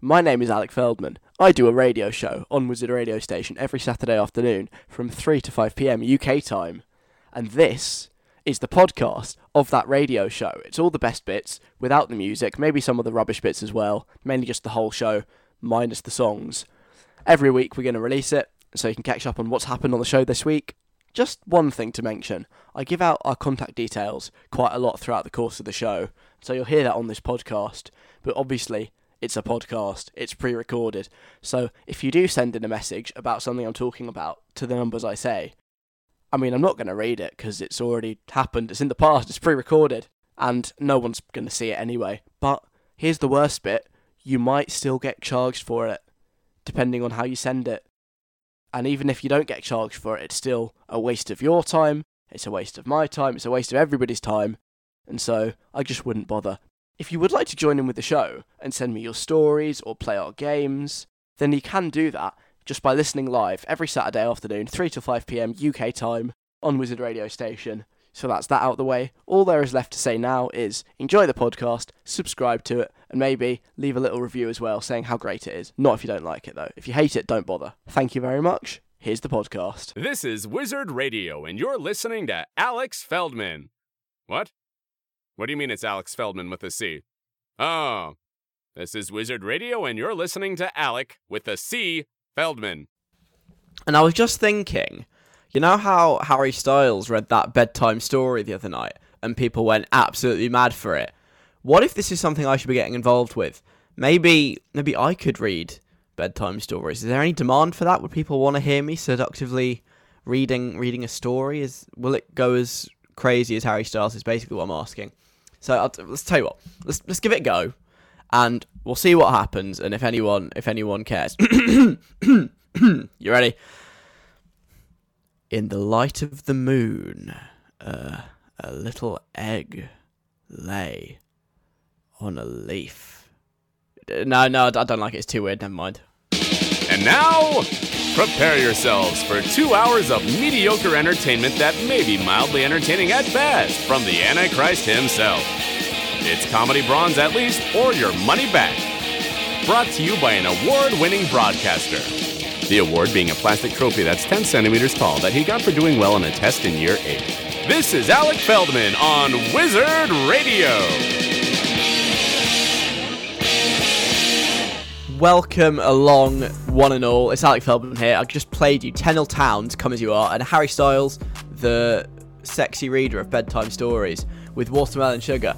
my name is Alec Feldman. I do a radio show on Wizard Radio Station every Saturday afternoon from 3 to 5 pm UK time. And this is the podcast of that radio show. It's all the best bits without the music, maybe some of the rubbish bits as well, mainly just the whole show minus the songs. Every week we're going to release it so you can catch up on what's happened on the show this week. Just one thing to mention I give out our contact details quite a lot throughout the course of the show, so you'll hear that on this podcast. But obviously, it's a podcast, it's pre recorded. So if you do send in a message about something I'm talking about to the numbers I say, I mean, I'm not going to read it because it's already happened, it's in the past, it's pre recorded, and no one's going to see it anyway. But here's the worst bit you might still get charged for it, depending on how you send it. And even if you don't get charged for it, it's still a waste of your time, it's a waste of my time, it's a waste of everybody's time. And so I just wouldn't bother. If you would like to join in with the show and send me your stories or play our games, then you can do that just by listening live every Saturday afternoon, 3 to 5 pm UK time on Wizard Radio Station. So that's that out the way. All there is left to say now is enjoy the podcast, subscribe to it, and maybe leave a little review as well saying how great it is. Not if you don't like it though. If you hate it, don't bother. Thank you very much. Here's the podcast. This is Wizard Radio, and you're listening to Alex Feldman. What? What do you mean it's Alex Feldman with a C? Oh, this is Wizard Radio, and you're listening to Alec with a C Feldman. And I was just thinking, you know how Harry Styles read that bedtime story the other night and people went absolutely mad for it? What if this is something I should be getting involved with? Maybe maybe I could read bedtime stories. Is there any demand for that? Would people want to hear me seductively reading reading a story? Is will it go as crazy as Harry Styles is basically what I'm asking. So I'll, let's tell you what. Let's let's give it a go, and we'll see what happens. And if anyone if anyone cares, you ready? In the light of the moon, uh, a little egg lay on a leaf. No, no, I don't like it. It's too weird. Never mind. And now, prepare yourselves for two hours of mediocre entertainment that may be mildly entertaining at best from the Antichrist himself. It's comedy bronze at least, or your money back. Brought to you by an award winning broadcaster. The award being a plastic trophy that's 10 centimeters tall that he got for doing well in a test in year 8. This is Alec Feldman on Wizard Radio. Welcome along, one and all. It's Alec Feldman here. I've just played you Tenel Towns, Come As You Are, and Harry Styles, the sexy reader of bedtime stories, with Watermelon Sugar.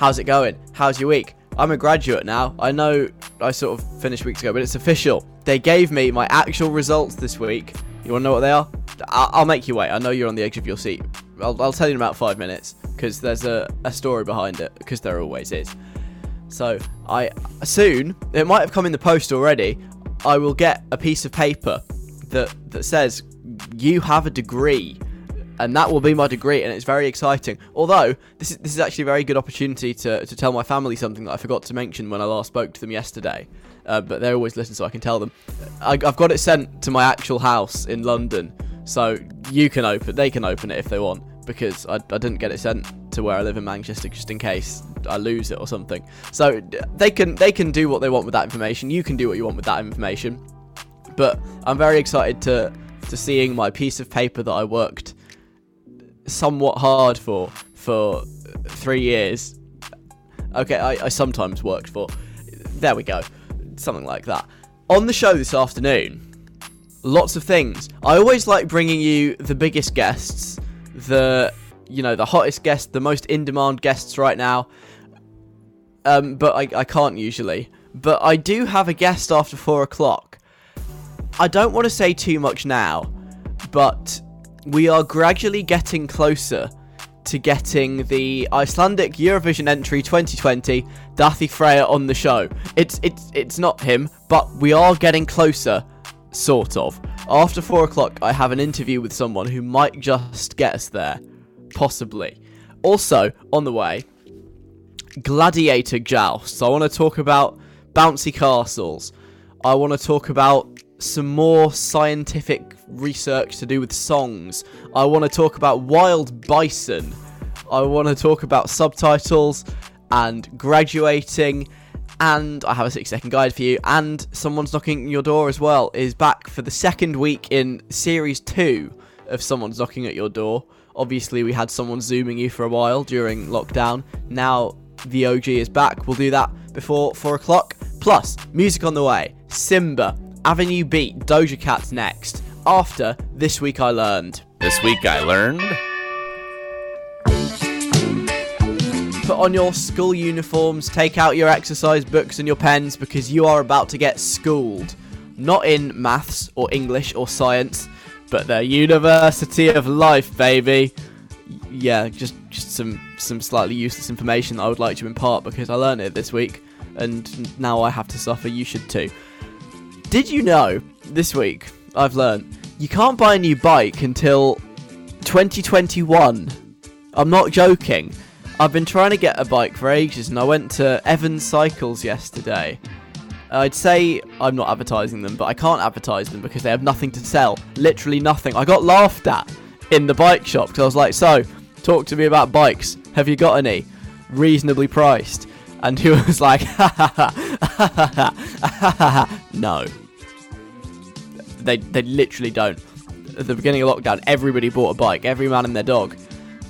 How's it going? How's your week? I'm a graduate now. I know I sort of finished weeks ago, but it's official. They gave me my actual results this week. You want to know what they are? I- will make you wait. I know you're on the edge of your seat. I'll, I'll tell you in about five minutes because there's a, a story behind it, because there always is. So I soon it might have come in the post already. I will get a piece of paper that that says you have a degree, and that will be my degree, and it's very exciting. Although this is this is actually a very good opportunity to to tell my family something that I forgot to mention when I last spoke to them yesterday. Uh, but they always listen, so I can tell them. I, I've got it sent to my actual house in London, so you can open. They can open it if they want because I, I didn't get it sent to where I live in Manchester just in case I lose it or something. So they can they can do what they want with that information. You can do what you want with that information. But I'm very excited to to seeing my piece of paper that I worked somewhat hard for for three years. Okay, I, I sometimes worked for. There we go, something like that. on the show this afternoon, lots of things. I always like bringing you the biggest guests, the you know the hottest guests, the most in demand guests right now. Um, but I, I can't usually. But I do have a guest after four o'clock. I don't want to say too much now, but we are gradually getting closer to getting the Icelandic Eurovision entry 2020, Daði Freyr, on the show. It's it's it's not him, but we are getting closer, sort of. After four o'clock, I have an interview with someone who might just get us there, possibly. Also on the way, gladiator jousts. I want to talk about bouncy castles. I want to talk about some more scientific research to do with songs. I want to talk about wild bison. I want to talk about subtitles and graduating. And I have a six second guide for you. And Someone's Knocking Your Door as well is back for the second week in series two of Someone's Knocking at Your Door. Obviously, we had someone zooming you for a while during lockdown. Now the OG is back. We'll do that before four o'clock. Plus, music on the way. Simba, Avenue Beat, Doja Cat's next. After This Week I Learned. This week I learned. Put on your school uniforms, take out your exercise books and your pens because you are about to get schooled. Not in maths or English or science, but the University of Life, baby. Yeah, just just some some slightly useless information that I would like to impart because I learned it this week and now I have to suffer. You should too. Did you know this week I've learned you can't buy a new bike until 2021. I'm not joking. I've been trying to get a bike for ages and I went to Evans Cycles yesterday. I'd say I'm not advertising them, but I can't advertise them because they have nothing to sell. Literally nothing. I got laughed at in the bike shop because I was like, so, talk to me about bikes. Have you got any? Reasonably priced. And he was like, ha ha ha ha ha ha ha no. They, they literally don't. At the beginning of lockdown, everybody bought a bike, every man and their dog.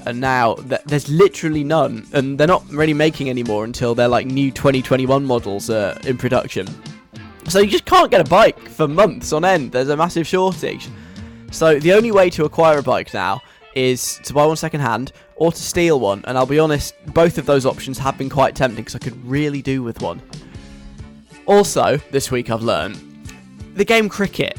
And now th- there's literally none. And they're not really making any more until their like new 2021 models are in production. So you just can't get a bike for months on end. There's a massive shortage. So the only way to acquire a bike now is to buy one second hand or to steal one. And I'll be honest, both of those options have been quite tempting because I could really do with one. Also, this week I've learned the game cricket.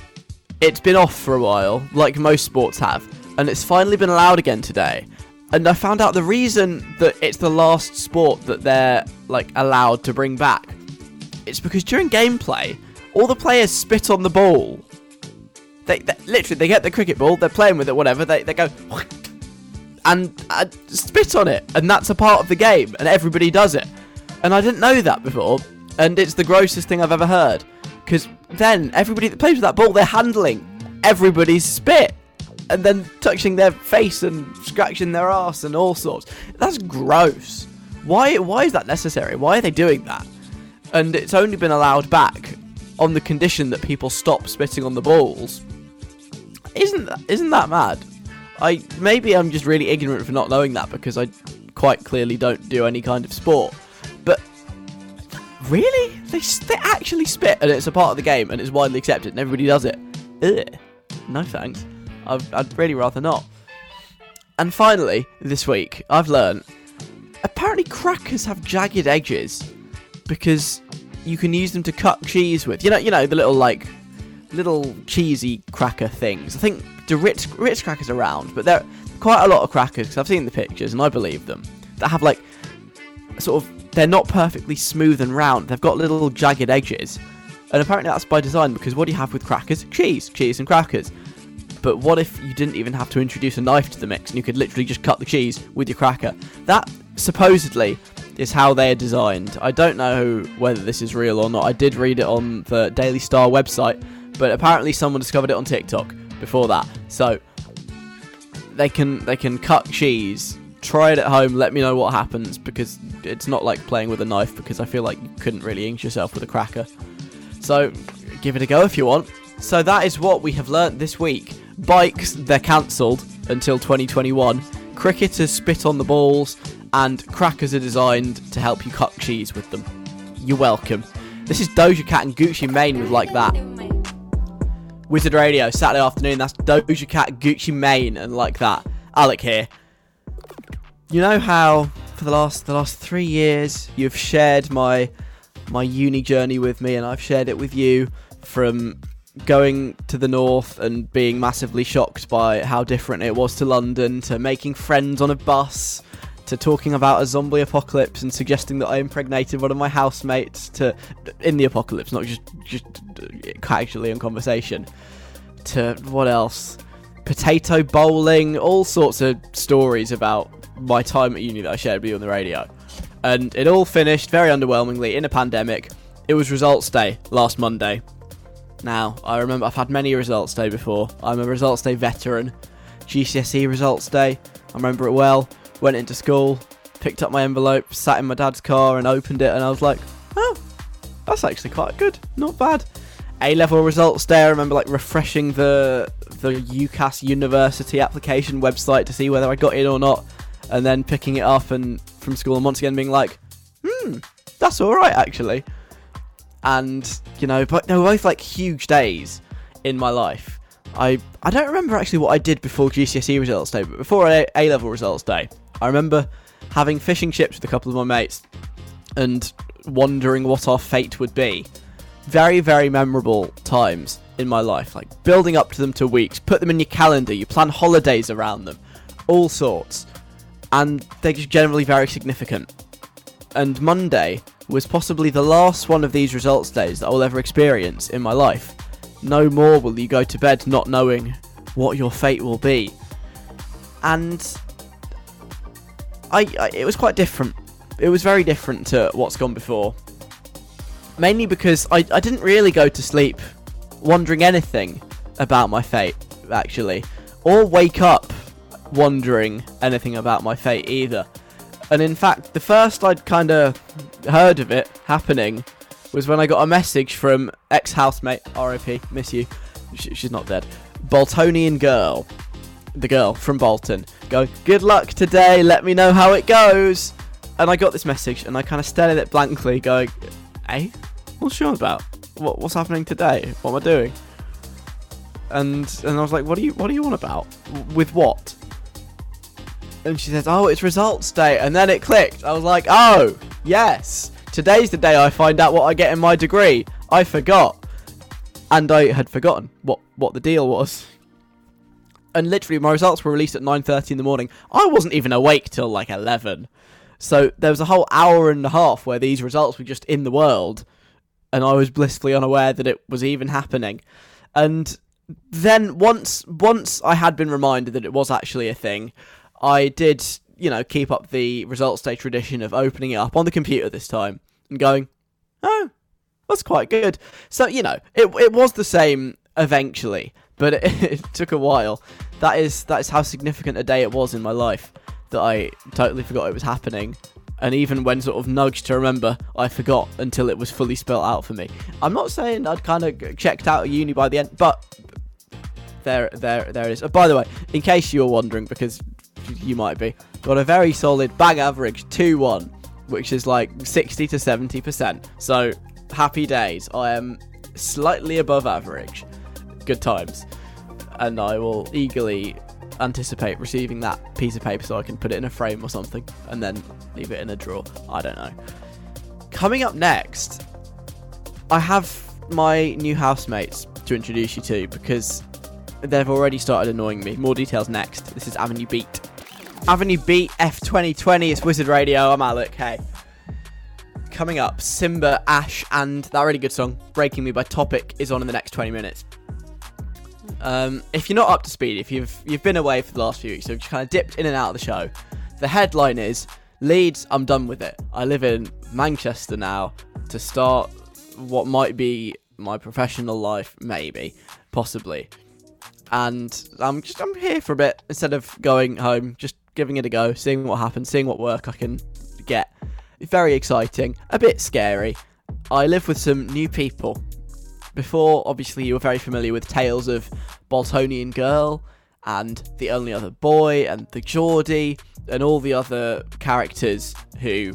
It's been off for a while, like most sports have, and it's finally been allowed again today. And I found out the reason that it's the last sport that they're like allowed to bring back. It's because during gameplay, all the players spit on the ball. They, they literally they get the cricket ball, they're playing with it, whatever. They they go and uh, spit on it, and that's a part of the game, and everybody does it. And I didn't know that before, and it's the grossest thing I've ever heard. Because then everybody that plays with that ball, they're handling everybody's spit, and then touching their face and scratching their ass and all sorts. That's gross. Why? Why is that necessary? Why are they doing that? And it's only been allowed back on the condition that people stop spitting on the balls. Isn't that, isn't that mad? I maybe I'm just really ignorant for not knowing that because I quite clearly don't do any kind of sport. Really, they they actually spit, and it's a part of the game, and it's widely accepted, and everybody does it. Ugh. No thanks. I'd, I'd really rather not. And finally, this week, I've learned apparently crackers have jagged edges because you can use them to cut cheese with. You know, you know the little like little cheesy cracker things. I think the Ritz, Ritz crackers are round, but there are quite a lot of crackers because I've seen the pictures and I believe them that have like sort of they're not perfectly smooth and round. They've got little jagged edges, and apparently that's by design because what do you have with crackers? Cheese, cheese and crackers. But what if you didn't even have to introduce a knife to the mix and you could literally just cut the cheese with your cracker? That supposedly is how they are designed. I don't know whether this is real or not. I did read it on the Daily Star website, but apparently someone discovered it on TikTok before that. So they can they can cut cheese. Try it at home. Let me know what happens because it's not like playing with a knife because I feel like you couldn't really ink yourself with a cracker. So give it a go if you want. So that is what we have learnt this week. Bikes they're cancelled until 2021. Cricketers spit on the balls, and crackers are designed to help you cut cheese with them. You're welcome. This is Doja Cat and Gucci Mane with Like That. Wizard Radio, Saturday afternoon. That's Doja Cat, Gucci Mane, and Like That. Alec here. You know how for the last the last three years you've shared my my uni journey with me, and I've shared it with you from going to the north and being massively shocked by how different it was to London, to making friends on a bus, to talking about a zombie apocalypse and suggesting that I impregnated one of my housemates to in the apocalypse, not just just casually in conversation. To what else? Potato bowling, all sorts of stories about my time at uni that I shared with you on the radio. And it all finished very underwhelmingly in a pandemic. It was results day last Monday. Now, I remember I've had many results day before. I'm a results day veteran. GCSE results day, I remember it well. Went into school, picked up my envelope, sat in my dad's car and opened it and I was like, "Oh, that's actually quite good. Not bad." A level results day, I remember like refreshing the the UCAS University application website to see whether I got in or not and then picking it up and from school and once again being like, hmm, that's all right actually. And you know, but they were both like huge days in my life. I I don't remember actually what I did before GCSE results day, but before A, A level results day, I remember having fishing chips with a couple of my mates and wondering what our fate would be. Very very memorable times in my life, like building up to them to weeks. Put them in your calendar. You plan holidays around them, all sorts and they're generally very significant. And Monday was possibly the last one of these results days that I will ever experience in my life. No more will you go to bed not knowing what your fate will be. And I, I it was quite different. It was very different to what's gone before. Mainly because I, I didn't really go to sleep wondering anything about my fate, actually. Or wake up wondering anything about my fate either. And in fact, the first I'd kind of heard of it happening was when I got a message from ex housemate, RIP, miss you, she's not dead, Boltonian girl, the girl from Bolton, going, Good luck today, let me know how it goes. And I got this message and I kind of stared at it blankly, going, eh? what's she on about? What, what's happening today? What am I doing? And and I was like, What are you what are you on about? With what? And she says, "Oh, it's results day," and then it clicked. I was like, "Oh, yes, today's the day I find out what I get in my degree." I forgot, and I had forgotten what what the deal was. And literally, my results were released at 9:30 in the morning. I wasn't even awake till like 11. So there was a whole hour and a half where these results were just in the world, and I was blissfully unaware that it was even happening. And then once once I had been reminded that it was actually a thing, I did, you know, keep up the results day tradition of opening it up on the computer this time and going, oh, that's quite good. So, you know, it, it was the same eventually, but it, it took a while. That is that is how significant a day it was in my life that I totally forgot it was happening. And even when sort of nudged to remember, I forgot until it was fully spelt out for me. I'm not saying I'd kind of checked out of uni by the end, but there, there, there it is. Oh, by the way, in case you were wondering, because you might be. Got a very solid bag average 2 1, which is like 60 to 70%. So, happy days. I am slightly above average. Good times. And I will eagerly anticipate receiving that piece of paper so I can put it in a frame or something and then leave it in a drawer. I don't know. Coming up next, I have my new housemates to introduce you to because they've already started annoying me. More details next. This is Avenue Beat. Avenue Beat F 2020. It's Wizard Radio. I'm Alec. Hey. Coming up, Simba, Ashe, and that really good song, Breaking Me by Topic, is on in the next 20 minutes. Um, if you're not up to speed, if you've you've been away for the last few weeks, so you've kind of dipped in and out of the show, the headline is Leeds, I'm done with it. I live in Manchester now to start what might be my professional life, maybe, possibly. And I'm just I'm here for a bit instead of going home, just giving it a go, seeing what happens, seeing what work I can get. Very exciting, a bit scary. I live with some new people. Before, obviously, you were very familiar with tales of Boltonian Girl and the only other boy and the Geordie and all the other characters who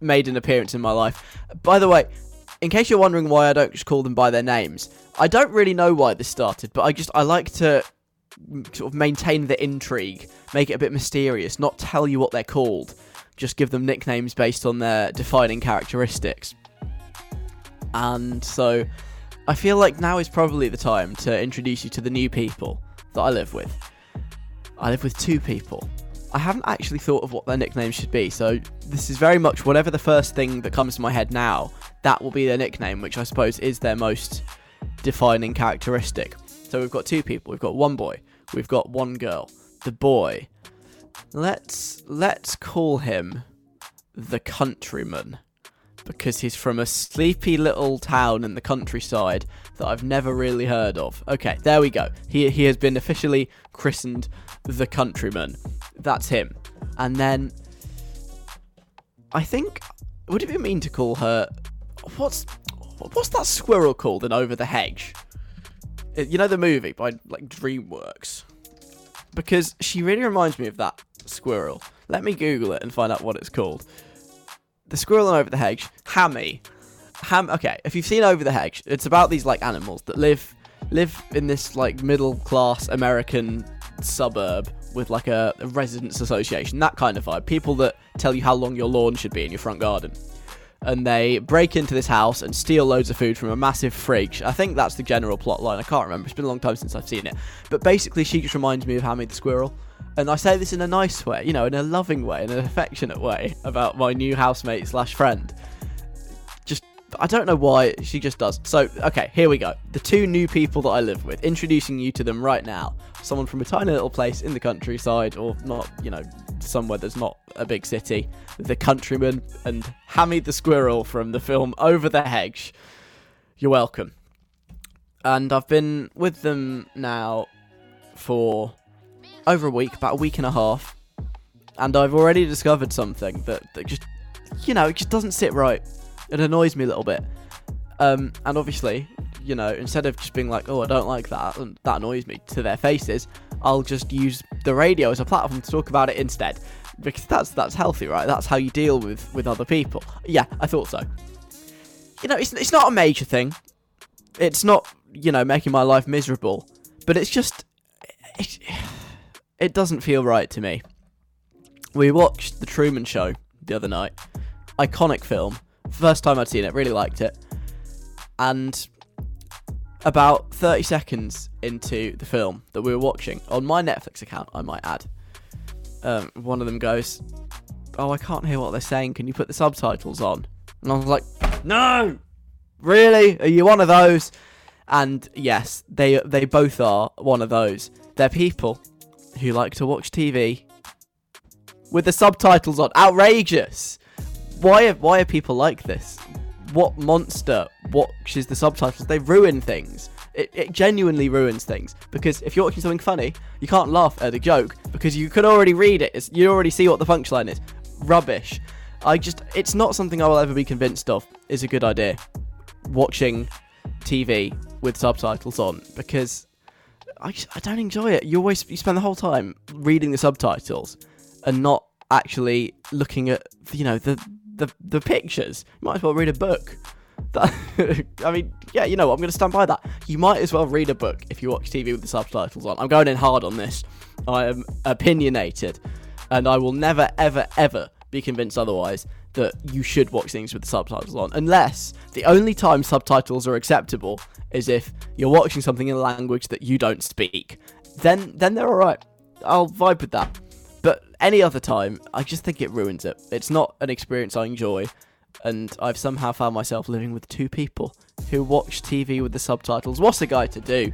made an appearance in my life. By the way, in case you're wondering why I don't just call them by their names, I don't really know why this started, but I just I like to sort of maintain the intrigue, make it a bit mysterious, not tell you what they're called, just give them nicknames based on their defining characteristics. And so I feel like now is probably the time to introduce you to the new people that I live with. I live with two people. I haven't actually thought of what their nickname should be, so this is very much whatever the first thing that comes to my head now, that will be their nickname, which I suppose is their most defining characteristic. So we've got two people. We've got one boy. We've got one girl. The boy. Let's let's call him the countryman because he's from a sleepy little town in the countryside that I've never really heard of. Okay, there we go. He he has been officially christened the countryman. That's him. And then I think would it be mean to call her what's what's that squirrel called in Over the Hedge? Uh, you know the movie by like DreamWorks, because she really reminds me of that squirrel. Let me Google it and find out what it's called. The squirrel in Over the Hedge, Hammy. Ham. Okay, if you've seen Over the Hedge, it's about these like animals that live live in this like middle class American suburb with like a, a residents association, that kind of vibe. People that tell you how long your lawn should be in your front garden and they break into this house and steal loads of food from a massive fridge. I think that's the general plot line. I can't remember. It's been a long time since I've seen it. But basically, she just reminds me of Hammy the Squirrel. And I say this in a nice way, you know, in a loving way, in an affectionate way about my new housemate slash friend. I don't know why, she just does. So, okay, here we go. The two new people that I live with, introducing you to them right now. Someone from a tiny little place in the countryside, or not, you know, somewhere that's not a big city, the countryman, and Hammy the squirrel from the film Over the Hedge. You're welcome. And I've been with them now for over a week, about a week and a half, and I've already discovered something that, that just, you know, it just doesn't sit right. It annoys me a little bit. Um, and obviously, you know, instead of just being like, oh, I don't like that, and that annoys me to their faces, I'll just use the radio as a platform to talk about it instead. Because that's that's healthy, right? That's how you deal with, with other people. Yeah, I thought so. You know, it's, it's not a major thing. It's not, you know, making my life miserable. But it's just. It, it doesn't feel right to me. We watched The Truman Show the other night. Iconic film. First time I'd seen it, really liked it. And about 30 seconds into the film that we were watching, on my Netflix account, I might add, um, one of them goes, Oh, I can't hear what they're saying. Can you put the subtitles on? And I was like, No! Really? Are you one of those? And yes, they they both are one of those. They're people who like to watch TV with the subtitles on. Outrageous! Why are, why are people like this? What monster watches the subtitles? They ruin things. It, it genuinely ruins things because if you're watching something funny, you can't laugh at a joke because you can already read it. It's, you already see what the punchline is. Rubbish. I just, it's not something I will ever be convinced of is a good idea. Watching TV with subtitles on because I, just, I don't enjoy it. You always you spend the whole time reading the subtitles and not actually looking at you know the the the pictures. You might as well read a book. That, I mean, yeah, you know? I'm going to stand by that. You might as well read a book if you watch TV with the subtitles on. I'm going in hard on this. I am opinionated, and I will never, ever, ever be convinced otherwise that you should watch things with the subtitles on, unless the only time subtitles are acceptable is if you're watching something in a language that you don't speak. Then, then they're all right. I'll vibe with that. But any other time, I just think it ruins it. It's not an experience I enjoy, and I've somehow found myself living with two people who watch TV with the subtitles. What's a guy to do?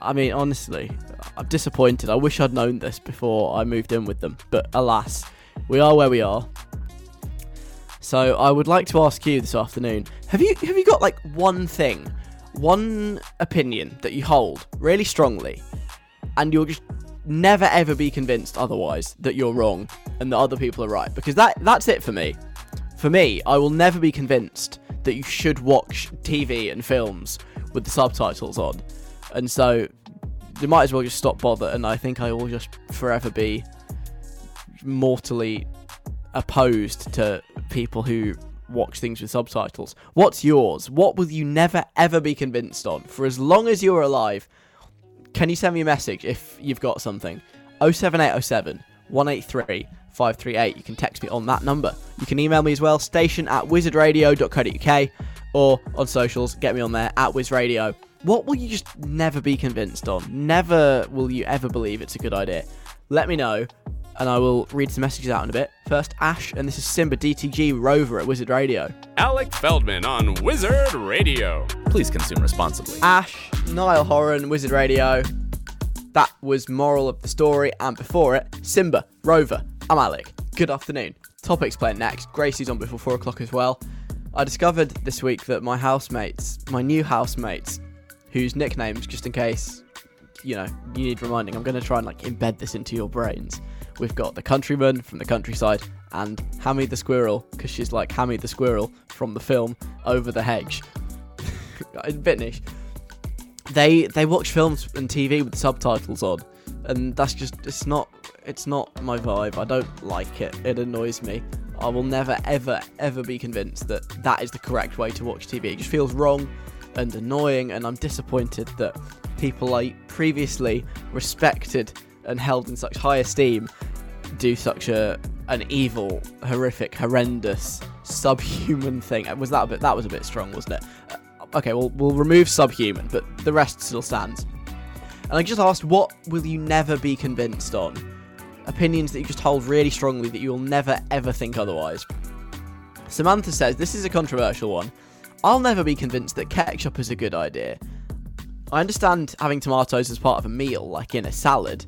I mean, honestly, I'm disappointed. I wish I'd known this before I moved in with them, but alas, we are where we are. So I would like to ask you this afternoon: Have you have you got like one thing, one opinion that you hold really strongly, and you're just never ever be convinced otherwise that you're wrong and that other people are right? Because that that's it for me. For me, I will never be convinced that you should watch TV and films with the subtitles on, and so you might as well just stop bother. And I think I will just forever be mortally opposed to people who watch things with subtitles. What's yours? What will you never ever be convinced on for as long as you're alive? Can you send me a message if you've got something? 07807 183 538. You can text me on that number. You can email me as well, station at wizardradio.co.uk or on socials, get me on there at wizradio. What will you just never be convinced on? Never will you ever believe it's a good idea. Let me know, and I will read some messages out in a bit. First, Ashe, and this is Simba DTG Rover at Wizard Radio. Alec Feldman on Wizard Radio. Please consume responsibly. Ashe, Niall Horan, Wizard Radio. That was moral of the story, and before it, Simba, Rover. I'm Alec. Good afternoon. Topics playing next. Gracie's on before four o'clock as well. I discovered this week that my housemates, my new housemates, whose nicknames, just in case, you know, you need reminding, I'm going to try and like embed this into your brains. We've got the countryman from the countryside and Hammy the squirrel, because she's like Hammy the squirrel from the film Over the Hedge. in. They they watch films and TV with subtitles on, and that's just it's not it's not my vibe. I don't like it. It annoys me. I will never ever ever be convinced that that is the correct way to watch TV. It just feels wrong and annoying, and I'm disappointed that people I previously respected and held in such high esteem do such a an evil, horrific, horrendous, subhuman thing. Was that a bit? That was a bit strong, wasn't it? Uh, okay, well we'll remove subhuman, but the rest still stands. And I just asked, what will you never be convinced on? Opinions that you just hold really strongly that you'll never ever think otherwise. Samantha says this is a controversial one. I'll never be convinced that ketchup is a good idea. I understand having tomatoes as part of a meal, like in a salad,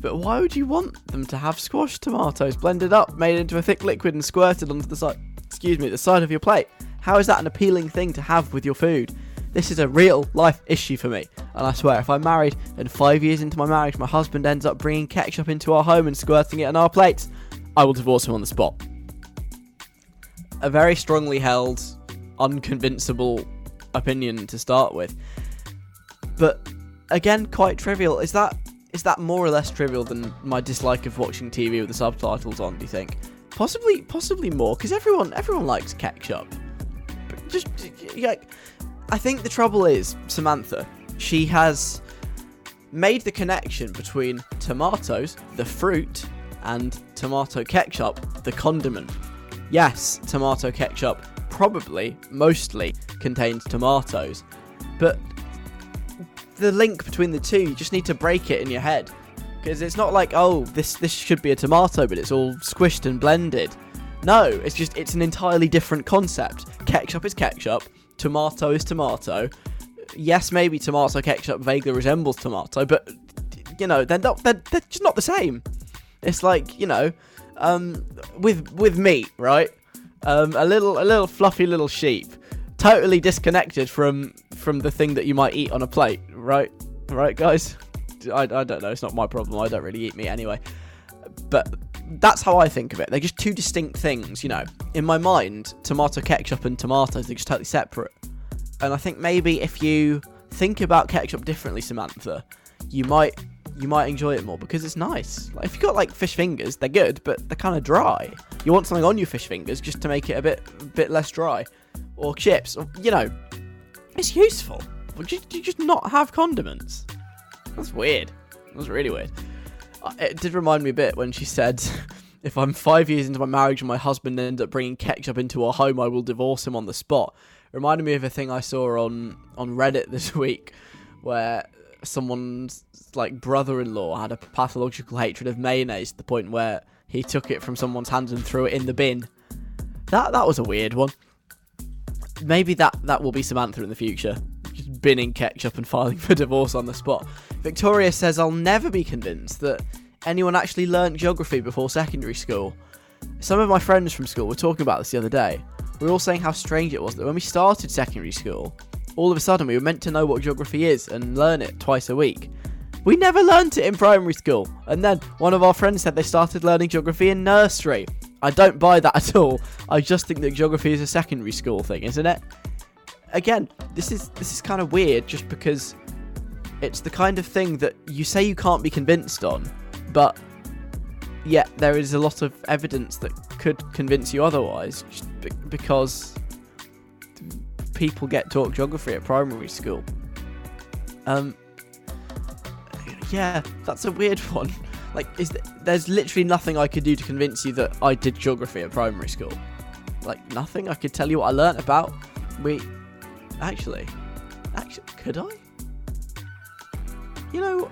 but why would you want them to have squashed tomatoes blended up, made into a thick liquid, and squirted onto the side? Excuse me, the side of your plate. How is that an appealing thing to have with your food? This is a real life issue for me, and I swear, if I'm married and five years into my marriage, my husband ends up bringing ketchup into our home and squirting it on our plates, I will divorce him on the spot. A very strongly held, unconvincible opinion to start with, but again, quite trivial. Is that is that more or less trivial than my dislike of watching TV with the subtitles on? Do you think? Possibly, possibly more, because everyone everyone likes ketchup. But just yeah, I think the trouble is Samantha. She has made the connection between tomatoes, the fruit, and tomato ketchup, the condiment. Yes, tomato ketchup probably, mostly contains tomatoes, but the link between the two, you just need to break it in your head. Because it's not like, oh, this this should be a tomato, but it's all squished and blended. No, it's just it's an entirely different concept. Ketchup is ketchup, tomato is tomato. Yes, maybe tomato ketchup vaguely resembles tomato, but you know they're not they're, they're just not the same. It's like you know, um, with with meat, right? Um, a little a little fluffy little sheep, totally disconnected from from the thing that you might eat on a plate, right? Right, guys? I, I don't know. It's not my problem. I don't really eat meat anyway. But that's how I think of it. They're just two distinct things, you know. In my mind, tomato ketchup and tomatoes are just totally separate. And I think maybe if you think about ketchup differently, Samantha, you might you might enjoy it more because it's nice. Like if you got like fish fingers, they're good, but they're kind of dry. You want something on your fish fingers just to make it a bit bit less dry, or chips, or you know, it's useful. Would you, you just not have condiments? That's weird. That's really weird. Uh, It did remind me a bit when she said, "If I'm five years into my marriage and my husband ends up bringing ketchup into our home, I will divorce him on the spot." It reminded me of a thing I saw on on Reddit this week, where someone's like brother-in-law had a pathological hatred of mayonnaise to the point where he took it from someone's hands and threw it in the bin. That that was a weird one. Maybe that that will be Samantha in the future, just binning ketchup and filing for divorce on the spot. Victoria says I'll never be convinced that anyone actually learnt geography before secondary school. Some of my friends from school were talking about this the other day. We were all saying how strange it was that when we started secondary school, all of a sudden we were meant to know what geography is and learn it twice a week. We never learnt it in primary school. And then one of our friends said they started learning geography in nursery. I don't buy that at all. I just think that geography is a secondary school thing, isn't it? Again, this is this is kind of weird just because it's the kind of thing that you say you can't be convinced on, but yet there is a lot of evidence that could convince you otherwise, be- because people get taught geography at primary school. Um, yeah, that's a weird one. Like, is th- there's literally nothing I could do to convince you that I did geography at primary school. Like nothing. I could tell you what I learnt about. We actually, actually, could I? You know,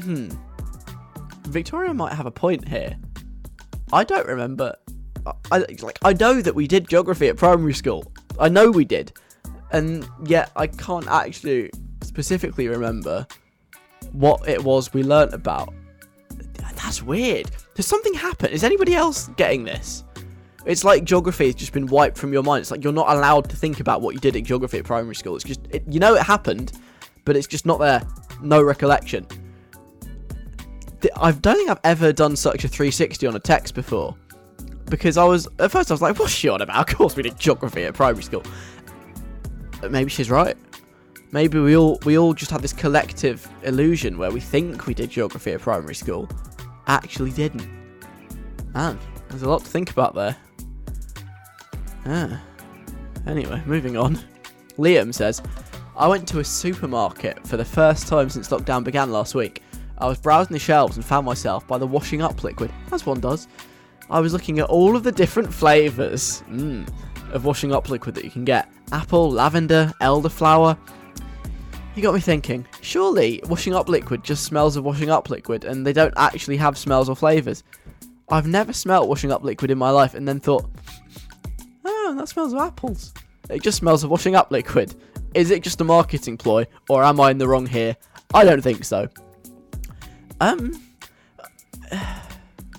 hmm. Victoria might have a point here. I don't remember. I, I like. I know that we did geography at primary school. I know we did, and yet I can't actually specifically remember what it was we learnt about. That's weird. Does something happen? Is anybody else getting this? It's like geography has just been wiped from your mind. It's like you're not allowed to think about what you did in geography at primary school. It's just, it, you know, it happened, but it's just not there. No recollection. I don't think I've ever done such a 360 on a text before. Because I was, at first I was like, what's she on about? Of course we did geography at primary school. But maybe she's right. Maybe we all we all just have this collective illusion where we think we did geography at primary school, actually didn't. Man, there's a lot to think about there. Ah. Anyway, moving on. Liam says, I went to a supermarket for the first time since lockdown began last week. I was browsing the shelves and found myself by the washing up liquid, as one does. I was looking at all of the different flavours mm, of washing up liquid that you can get apple, lavender, elderflower. You got me thinking, surely washing up liquid just smells of washing up liquid and they don't actually have smells or flavours. I've never smelt washing up liquid in my life and then thought, oh, that smells of apples. It just smells of washing up liquid. Is it just a marketing ploy or am I in the wrong here? I don't think so. Um,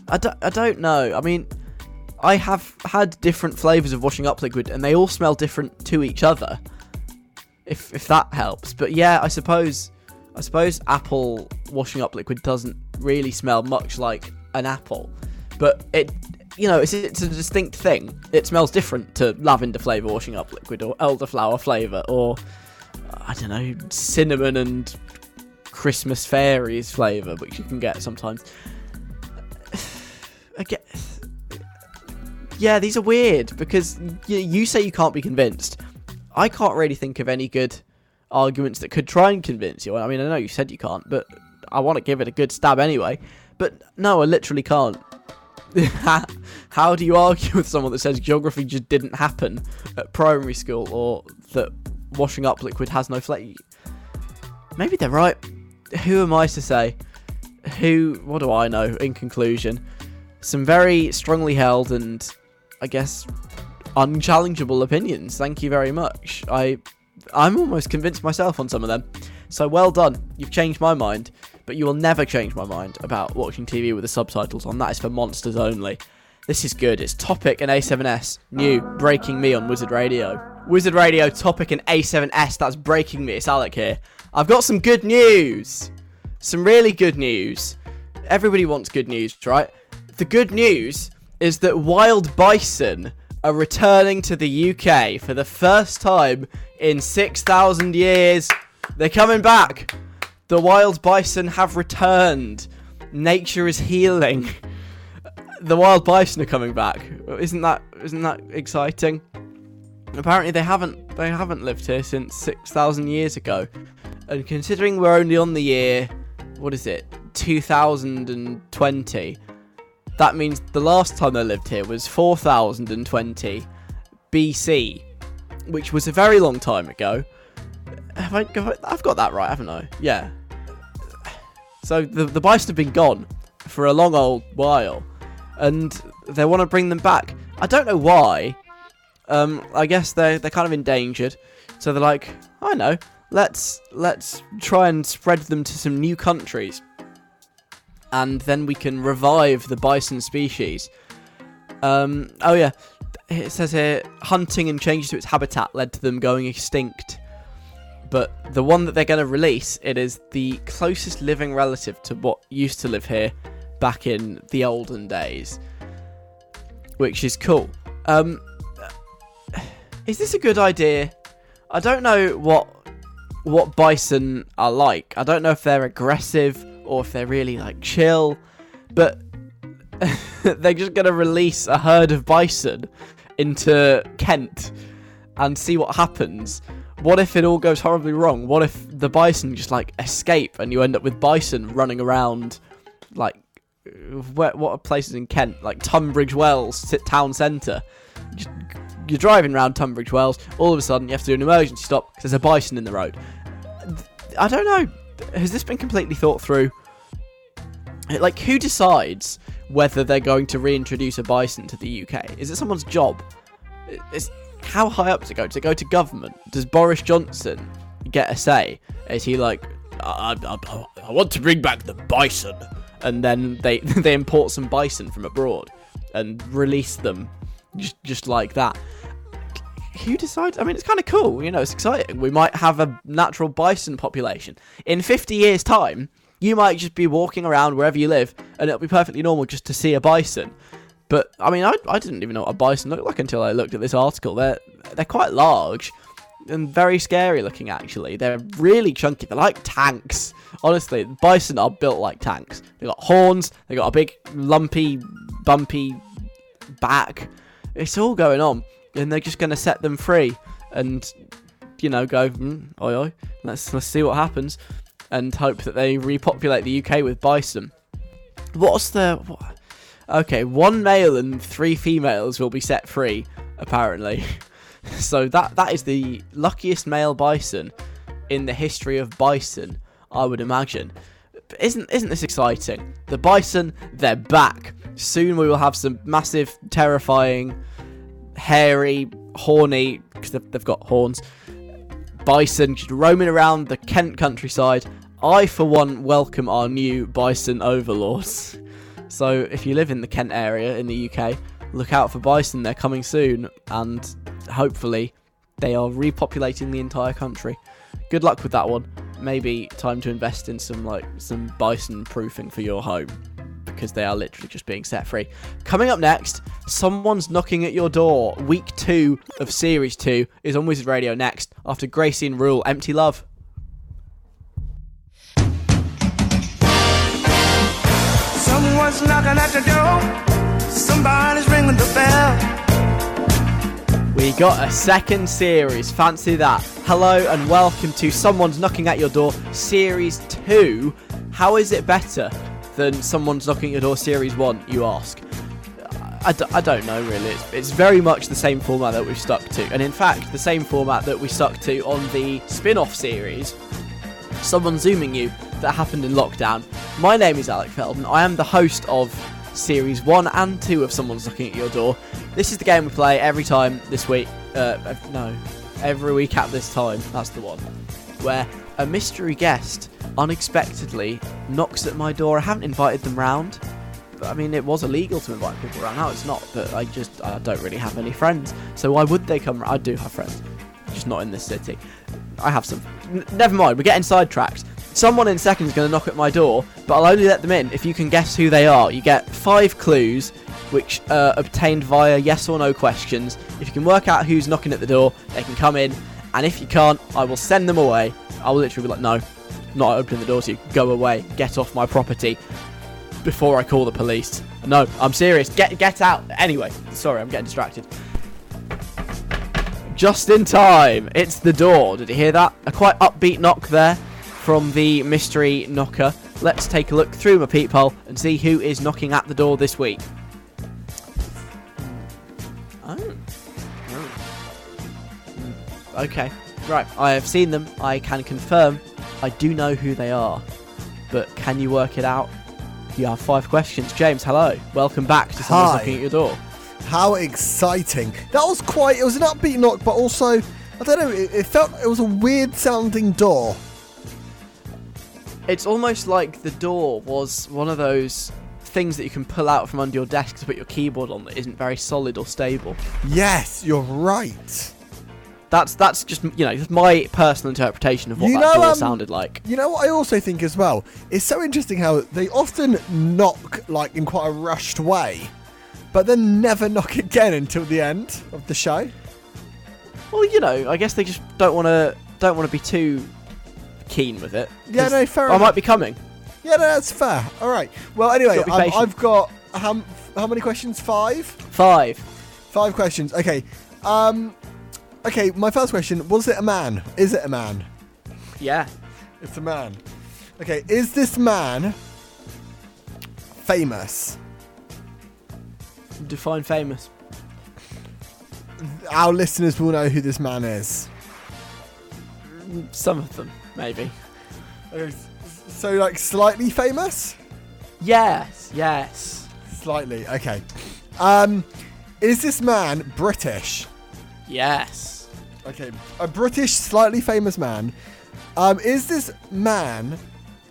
I don't, I don't know. I mean, I have had different flavours of washing up liquid and they all smell different to each other if if that helps. But yeah, I suppose I suppose apple washing up liquid doesn't really smell much like an apple, but it you know it's it's a distinct thing. It smells different to lavender flavor washing up liquid or elderflower flavor or uh, I don't know cinnamon and Christmas fairies flavor, which you can get sometimes. I Again. Yeah, these are weird because you, you say you can't be convinced, I can't really think of any good arguments that could try and convince you. I mean, I know you said you can't, but I want to give it a good stab anyway. But no, I literally can't. How do you argue with someone that says geography just didn't happen at primary school or that washing up liquid has no flavor? Maybe they're right. Who am I to say? Who, what do I know? In conclusion, some very strongly held and I guess unchallengeable opinions. Thank you very much. I I'm almost convinced myself on some of them. So well done. You've changed my mind, but you will never change my mind about watching TV with the subtitles on. That is for monsters only. This is good. It's Topic and A7S. New Breaking Me on Wizard Radio. Wizard Radio, Topic and A7S. That's breaking me. It's Alec here. I've got some good news. Some really good news. Everybody wants good news, right? The good news is that wild bison are returning to the UK for the first time in 6,000 years. They're coming back. The wild bison have returned. Nature is healing. The wild bison are coming back. Isn't that isn't that exciting? Apparently they haven't they haven't lived here since 6,000 years ago. And considering we're only on the year what is it? 2020 that means the last time they lived here was 4020 BC, which was a very long time ago. Have I, I've got that right, haven't I? Yeah. So the, the bison have been gone for a long old while, and they want to bring them back. I don't know why. Um, I guess they're they're kind of endangered, so they're like, I know, let's let's try and spread them to some new countries and then we can revive the bison species. Um, oh yeah, it says here hunting and changes to its habitat led to them going extinct. But the one that they're going to release, it is the closest living relative to what used to live here back in the olden days, which is cool. Um, is this a good idea? I don't know what what bison are like. I don't know if they're aggressive or if they're really like chill. But they're just going to release a herd of bison into Kent and see what happens. What if it all goes horribly wrong? What if the bison just like escape and you end up with bison running around like where, what are places in Kent like Tunbridge Wells town centre? You're driving around Tunbridge Wells, all of a sudden you have to do an emergency stop because there's a bison in the road. I don't know. Has this been completely thought through? Like, who decides whether they're going to reintroduce a bison to the UK? Is it someone's job? Is, how high up does it go? Does it go to government? Does Boris Johnson get a say? Is he like, I, I, I want to bring back the bison, and then they they import some bison from abroad and release them just just like that? Who decides? I mean, it's kind of cool. You know, it's exciting. We might have a natural bison population in 50 years' time. You might just be walking around wherever you live, and it'll be perfectly normal just to see a bison. But I mean, I, I didn't even know what a bison looked like until I looked at this article. They're they're quite large and very scary looking. Actually, they're really chunky. They're like tanks. Honestly, bison are built like tanks. They got horns. They got a big lumpy, bumpy back. It's all going on, and they're just going to set them free and you know go mm, oi oi. Let's let's see what happens, and hope that they repopulate the UK with bison. What's the what? Okay, one male and three females will be set free, apparently. so that that is the luckiest male bison in the history of bison, I would imagine. Isn't isn't this exciting? The bison, they're back. Soon we will have some massive, terrifying, hairy, horny, because they've, they've got horns, bison just roaming around the Kent countryside. I, for one, welcome our new bison overlords. So if you live in the Kent area in the UK, look out for bison. They're coming soon, and hopefully they are repopulating the entire country. Good luck with that one. Maybe time to invest in some like some bison proofing for your home because they are literally just being set free. Coming up next, someone's knocking at your door. Week two of series two is on Wizard Radio next after Gracie and Rule Empty Love. Someone's knocking at door. Somebody's ringing the bell. We got a second series. Fancy that. Hello and welcome to Someone's Knocking at Your Door Series 2. How is it better than Someone's Knocking at Your Door Series 1, you ask? I d- I don't know really. It's, it's very much the same format that we've stuck to. And in fact, the same format that we stuck to on the spin off series, Someone Zooming You, that happened in lockdown. My name is Alec Feldman. I am the host of Series 1 and 2 of Someone's Knocking at Your Door. This is the game we play every time this week. Uh, no, every week at this time. That's the one. Where a mystery guest unexpectedly knocks at my door. I haven't invited them round. But, I mean, it was illegal to invite people around. Now it's not, but I just I don't really have any friends. So why would they come? I do have friends, just not in this city. I have some. N- never mind, we're getting sidetracked. Someone in second is going to knock at my door, but I'll only let them in if you can guess who they are. You get five clues, which are obtained via yes or no questions. If you can work out who's knocking at the door, they can come in, and if you can't, I will send them away. I will literally be like, no, not opening the door to you. Go away. Get off my property before I call the police. No, I'm serious. Get get out. Anyway, sorry, I'm getting distracted. Just in time. It's the door. Did you hear that? A quite upbeat knock there from the mystery knocker. Let's take a look through my peephole and see who is knocking at the door this week. Oh. Oh. Hmm. Okay. Right. I have seen them. I can confirm. I do know who they are. But can you work it out? You have five questions. James, hello. Welcome back to someone's Hi. knocking at your door. How exciting! That was quite. It was an upbeat knock, but also, I don't know. It, it felt it was a weird sounding door. It's almost like the door was one of those things that you can pull out from under your desk to put your keyboard on that isn't very solid or stable. Yes, you're right. That's that's just you know just my personal interpretation of what You that know, door um, sounded like. You know what I also think as well? It's so interesting how they often knock like in quite a rushed way, but then never knock again until the end of the show. Well, you know, I guess they just don't want to don't want to be too keen with it. Yeah, no, fair I enough. might be coming. Yeah, no, that's fair. All right. Well, anyway, Gotta be um, patient. I've got how how many questions? Five. Five. Five questions. Okay. Um. Okay. My first question: Was it a man? Is it a man? Yeah. It's a man. Okay. Is this man famous? Define famous. Our listeners will know who this man is. Some of them, maybe. So, like, slightly famous? Yes. Yes. Slightly. Okay. Um. Is this man British? Yes. Okay, a British, slightly famous man. Um, is this man?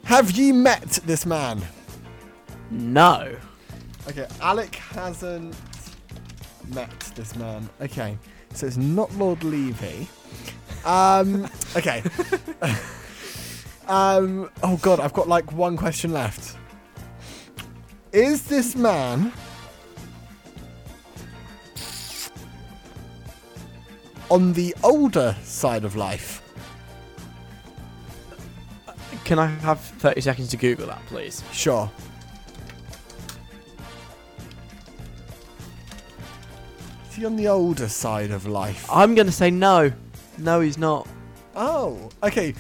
Have you met this man? No. Okay, Alec hasn't met this man. Okay, so it's not Lord Levy. Um, okay. um, oh god, I've got like one question left. Is this man on the older side of life? Can I have 30 seconds to Google that, please? Sure. Is he on the older side of life? I'm going to say no. No, he's not. Oh, okay.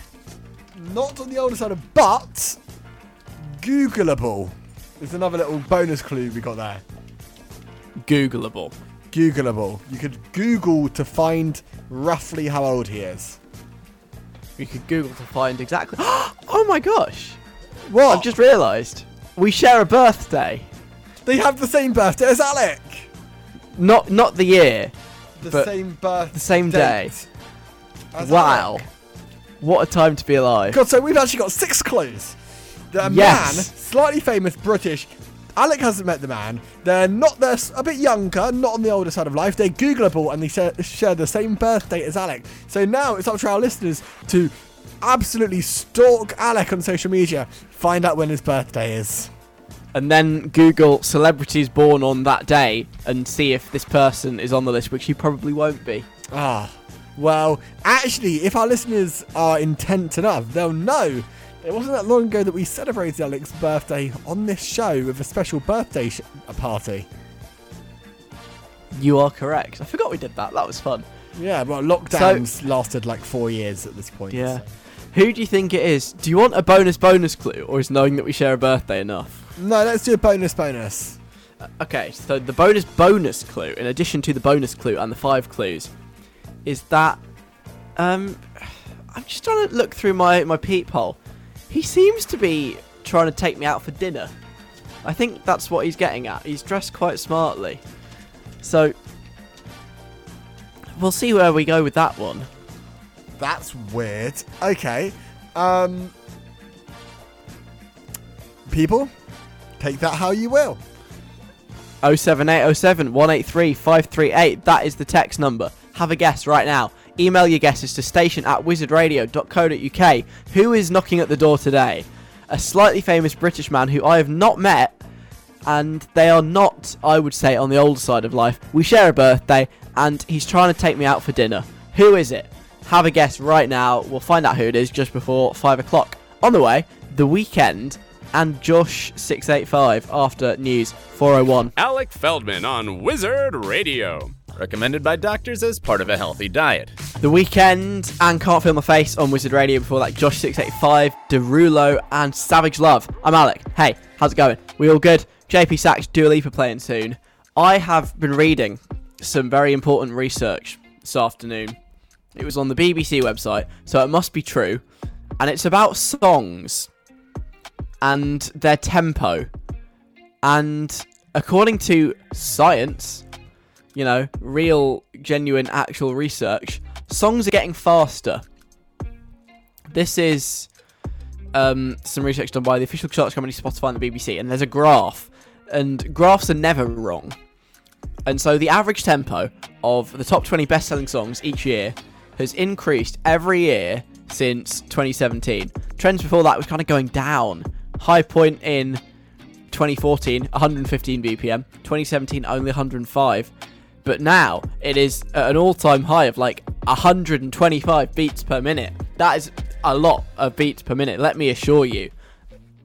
Not on the older side of, but Googleable. There's another little bonus clue we got there. Googleable. Googleable. You could Google to find roughly how old he is. We could Google to find exactly. oh my gosh! What? I've just realised we share a birthday. They have the same birthday as Alec. Not not the year, The But same birth. the same day. Wow, Alec. what a time to be alive! God, so we've actually got six clues. The Yes. man, slightly famous British. Alec hasn't met the man. They're not. They're a bit younger, not on the older side of life. They're Googleable and they share, share the same birthday as Alec. So now it's up to our listeners to absolutely stalk Alec on social media, find out when his birthday is. And then Google celebrities born on that day and see if this person is on the list, which he probably won't be. Ah, well, actually, if our listeners are intent enough, they'll know. It wasn't that long ago that we celebrated Alec's birthday on this show with a special birthday sh- party. You are correct. I forgot we did that. That was fun. Yeah, well, lockdowns lasted like four years at this point. Yeah. so- Who do you think it is? Do you want a bonus bonus clue, or is knowing that we share a birthday enough? No, let's do a bonus bonus. Uh, okay, so the bonus bonus clue, in addition to the bonus clue and the five clues, is that um, I'm just trying to look through my my peephole. He seems to be trying to take me out for dinner. I think that's what he's getting at. He's dressed quite smartly, so we'll see where we go with that one. That's weird. Okay. Um People, take that how you will. 07807 183 538. That is the text number. Have a guess right now. Email your guesses to station at wizardradio.co.uk. Who is knocking at the door today? A slightly famous British man who I have not met, and they are not, I would say, on the older side of life. We share a birthday, and he's trying to take me out for dinner. Who is it? Have a guess right now. We'll find out who it is just before 5 o'clock. On the way, The Weeknd and Jawsh 685 after News 401. Alec Feldman on Wizard Radio. Recommended by doctors as part of a healthy diet. The Weeknd and Can't Feel My Face on Wizard Radio before that. Jawsh 685, Derulo, and Savage Love. I'm Alec. Hey, how's it going? We all good? JP Saxe, Dua Lipa playing soon. I have been reading some very important research this afternoon. It was on the BBC website, so it must be true. And it's about songs and their tempo. And according to science, you know, real, genuine, actual research, songs are getting faster. This is um, some research done by the official charts company Spotify and the BBC, and there's a graph, and graphs are never wrong. And so the average tempo of the top 20 best selling songs each year has increased every year since 2017. Trends before that was kind of going down. High point in 2014, 115 BPM. 2017, only 105. But now it is at an all time high of like 125 beats per minute. That is a lot of beats per minute, let me assure you.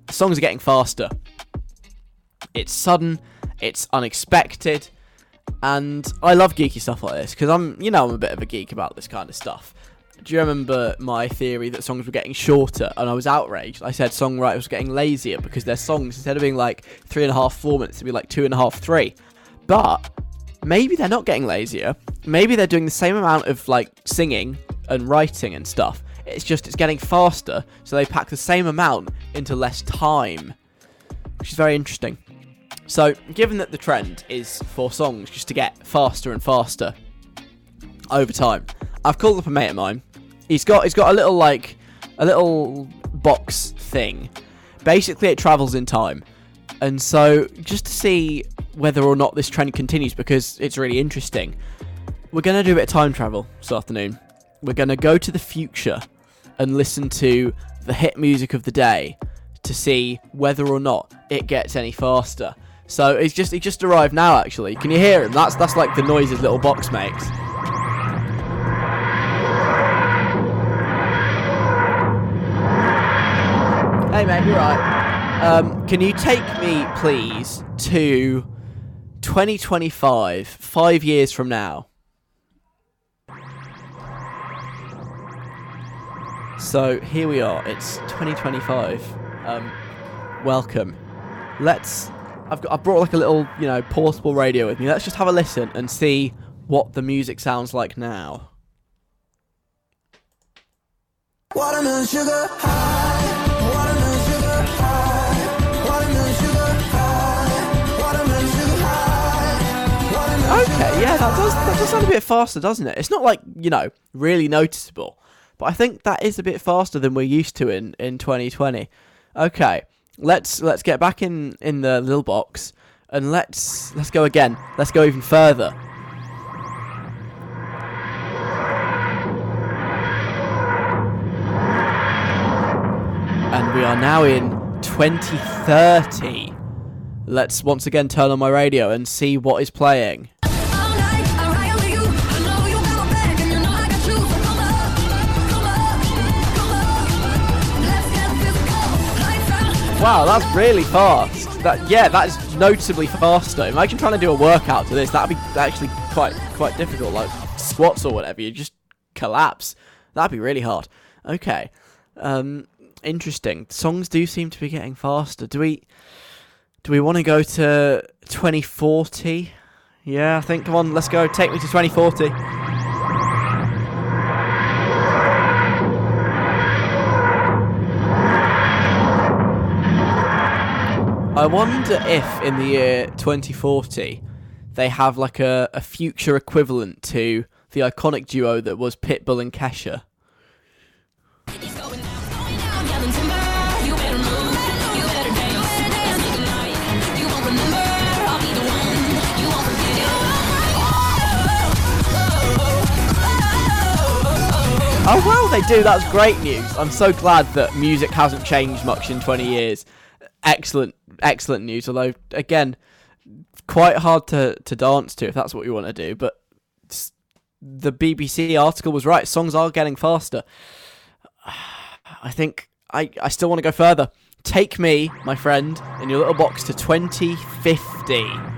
Songs are getting faster. It's sudden, It's unexpected, and I love geeky stuff like this because I'm, you know, I'm a bit of a geek about this kind of stuff. Do you remember my theory that songs were getting shorter and I was outraged? I said songwriters were getting lazier because their songs, instead of being like three and a half, four minutes, to be like two and a half, three. But maybe they're not getting lazier. Maybe they're doing the same amount of like singing and writing and stuff. It's just it's getting faster, so they pack the same amount into less time, which is very interesting. So, given that the trend is for songs just to get faster and faster over time, I've called up a mate of mine. He's got he's got a little like a little box thing. Basically, it travels in time, and so just to see whether or not this trend continues because it's really interesting. We're going to do a bit of time travel this afternoon. We're going to go to the future and listen to the hit music of the day to see whether or not it gets any faster. So it's just it just arrived now actually. Can you hear him? That's that's like the noise his little box makes. Hey man, you're right. Um, can you take me please to 2025, five years from now? So here we are. It's 2025. Um, welcome. Let's. I've got. I brought like a little, you know, portable radio with me. Let's just have a listen and see what the music sounds like now. Watermelon sugar high, Okay, yeah, that does that does sound a bit faster, doesn't it? It's not like you know really noticeable, but I think that is a bit faster than we're used to in in 2020. Okay, let's let's get back in in the little box and let's let's go again. Let's go even further. And we are now in 2030. Let's once again turn on my radio and see what is playing. Wow, that's really fast. That yeah, that is noticeably faster. Imagine trying to do a workout to this. That'd be actually quite quite difficult, like squats or whatever. You just collapse. That'd be really hard. Okay, um, interesting. Songs do seem to be getting faster. Do we do we want to go to 2040? Yeah, I think. Come on, let's go. Take me to 2040. I wonder if in the year 2040 they have like a, a future equivalent to the iconic duo that was Pitbull and Kesha. Oh wow, they do. That's great news. I'm so glad that music hasn't changed much in 20 years. Excellent, excellent news. Although again, quite hard to to dance to if that's what you want to do. But the BBC article was right. Songs are getting faster. I think I I still want to go further. Take me, my friend, in your little box to 2050.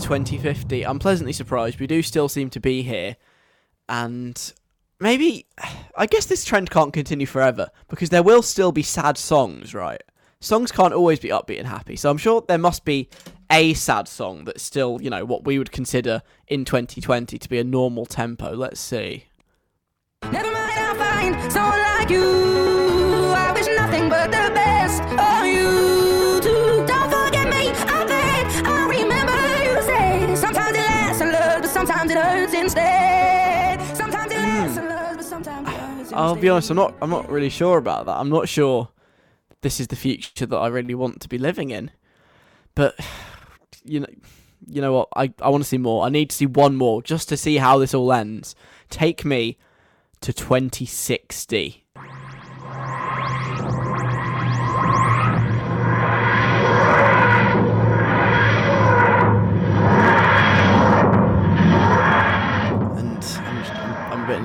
2050, I'm pleasantly surprised. We do still seem to be here. And maybe, I guess this trend can't continue forever because there will still be sad songs, right? Songs can't always be upbeat and happy. So I'm sure there must be a sad song that's still, you know, what we would consider in 2020 to be a normal tempo. Let's see. Never mind, I'll find someone like you. I wish nothing but the best for I'll be honest, I'm not I'm not really sure about that. I'm not sure this is the future that I really want to be living in. But you know you know what? I, I want to see more. I need to see one more just to see how this all ends. Take me to 2060.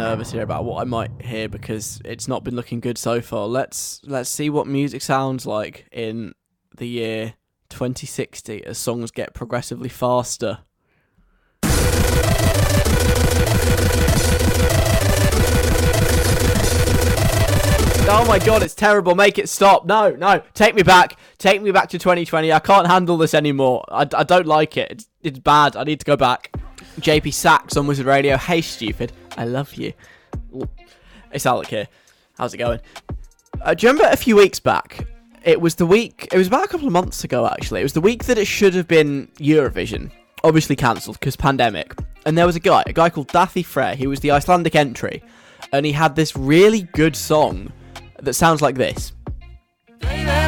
Nervous here about what I might hear because it's not been looking good so far. Let's let's see what music sounds like in the year 2060 as songs get progressively faster. Oh my god, it's terrible. Make it stop. No, no. Take me back. Take me back to 2020. I can't handle this anymore. I, I don't like it. It's, it's bad. I need to go back. JP Saxe on Wizard Radio. Hey, stupid. I love you. It's Alec here. How's it going? Uh, do you remember a few weeks back? It was the week. It was about a couple of months ago, actually. It was the week that it should have been Eurovision. Obviously cancelled because pandemic. And there was a guy, a guy called Dadi Freyr. He was the Icelandic entry, and he had this really good song that sounds like this. I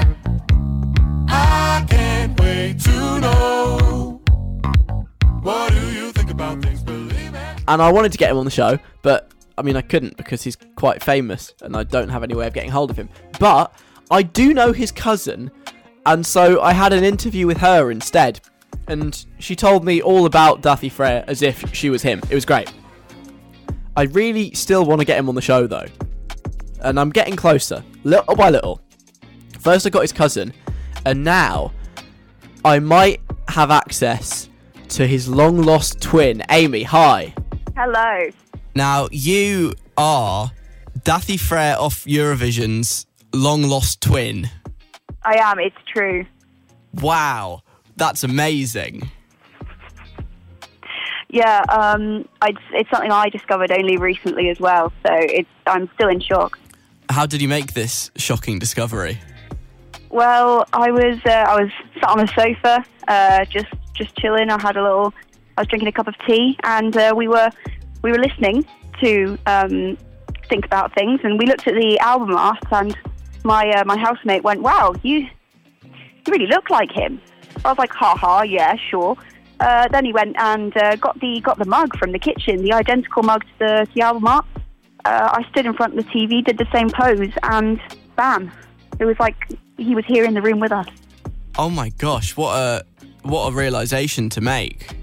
and I wanted to get him on the show, but I mean I couldn't because he's quite famous and I don't have any way of getting hold of him. But I do know his cousin, and so I had an interview with her instead, and she told me all about Dadi Freyr as if she was him. It was great. I really still want to get him on the show though, and I'm getting closer, little by little. First I got his cousin, and now I might have access to his long lost twin, Amy. Hi. Hello. Now, you are Dadi Freyr off Eurovision's long lost twin. I am. It's true. Wow, that's amazing. Yeah. Um. I, it's something I discovered only recently as well. So it's. I'm still in shock. How did you make this shocking discovery? Well, I was. Uh, I was sat on a sofa, uh, just just chilling. I had a little. I was drinking a cup of tea, and uh, we were we were listening to um, think about things, and we looked at the album art, and my uh, my housemate went, "Wow, you you really look like him." I was like, "Ha ha, yeah, sure." Uh, then he went and uh, got the got the mug from the kitchen, the identical mug to the, to the album art. Uh, I stood in front of the TV, did the same pose, and bam, it was like he was here in the room with us. Oh my gosh, what a what a realization to make.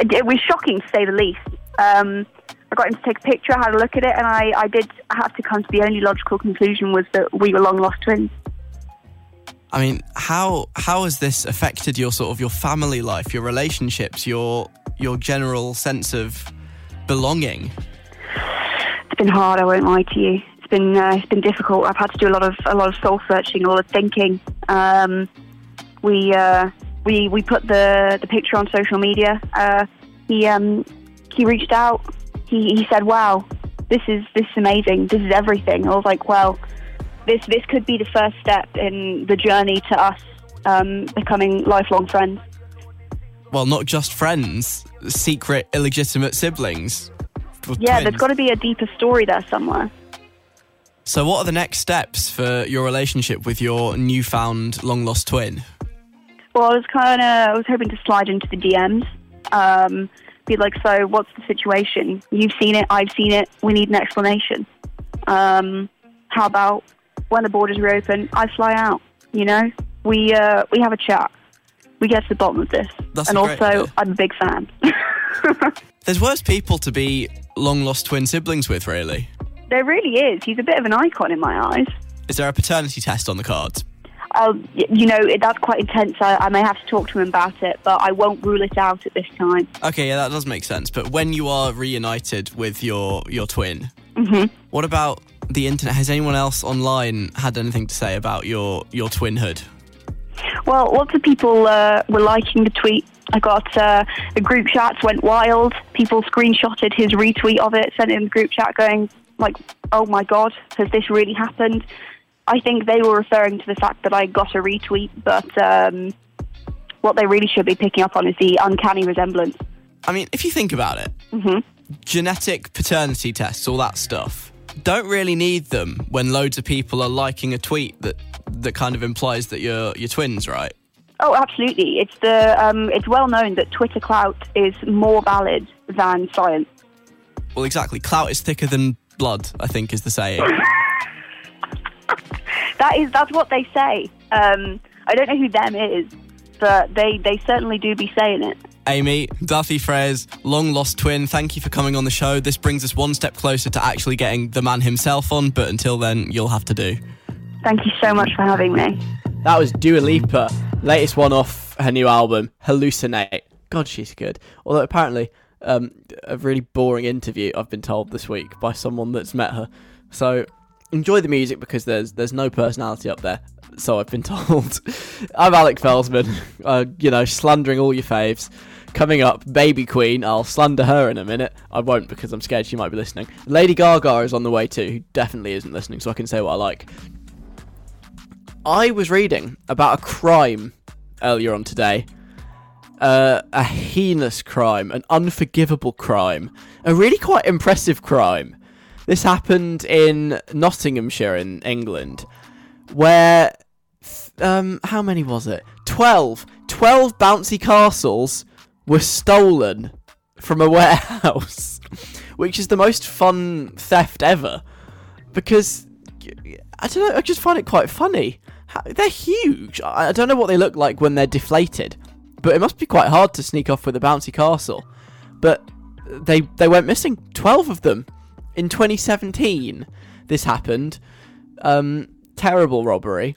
It, was shocking to say the least. Um, I got him to take a picture, I had a look at it, and I, I did have to come to the only logical conclusion was that we were long lost twins. I mean, how how has this affected your sort of your family life, your relationships, your your general sense of belonging? It's been hard. I won't lie to you. It's been uh, it's been difficult. I've had to do a lot of a lot of soul searching, a lot of thinking. Um, we uh, we we put the the picture on social media. Uh, he um, he reached out. He he said, "Wow, this is this is amazing. This is everything." I was like, "Well, this this could be the first step in the journey to us um, becoming lifelong friends." Well, not just friends, secret illegitimate siblings. Yeah, Twins. there's got to be a deeper story there somewhere. So, what are the next steps for your relationship with your newfound long lost twin? Well, I was kind of I was hoping to slide into the DMs, um, be like, "So, what's the situation? You've seen it, I've seen it. We need an explanation. Um, how about when the borders reopen, I fly out? You know, we uh, we have a chat. We get to the bottom of this. That's and also, idea. I'm a big fan. There's worse people to be long lost twin siblings with, really. there really is. He's a bit of an icon in my eyes. Is there a paternity test on the cards? Um, you know, it, that's quite intense. I, I may have to talk to him about it, but I won't rule it out at this time. Okay, yeah, that does make sense. But when you are reunited with your your twin, hmm what about the internet? Has anyone else online had anything to say about your your twinhood? Well, lots of people uh, were liking the tweet. I got uh, the group chats went wild. People screenshotted his retweet of it, sent it in the group chat, going like, "Oh my god, has this really happened?" I think they were referring to the fact that I got a retweet, but um, what they really should be picking up on is the uncanny resemblance. I mean, if you think about it, hmm genetic paternity tests, all that stuff, don't really need them when loads of people are liking a tweet that that kind of implies that you're you're twins, right? Oh, absolutely. It's the um, it's well known that Twitter clout is more valid than science. Well, exactly. Clout is thicker than blood, I think is the saying. That is that's what they say. Um, I don't know who them is, but they they certainly do be saying it. Amy, Dadi Freyr's long lost twin, thank you for coming on the show. This brings us one step closer to actually getting the man himself on, but until then, you'll have to do. Thank you so much for having me. That was Dua Lipa, latest one off her new album, Hallucinate. God, she's good. Although apparently, um, a really boring interview I've been told this week by someone that's met her. So enjoy the music because there's there's no personality up there. So I've been told. I'm Alec Feldman, uh, you know, slandering all your faves. Coming up, Baby Queen. I'll slander her in a minute. I won't because I'm scared she might be listening. Lady Gaga is on the way too, who definitely isn't listening, so I can say what I like. I was reading about a crime earlier on today. Uh, a heinous crime, an unforgivable crime, a really quite impressive crime. This happened in Nottinghamshire in England, where um, how many was it? 12. 12 bouncy castles were stolen from a warehouse, which is the most fun theft ever. Because I don't know, I just find it quite funny. They're huge. I don't know what they look like when they're deflated, but it must be quite hard to sneak off with a bouncy castle. But they they went missing. 12 of them in 2017. This happened. Um, terrible robbery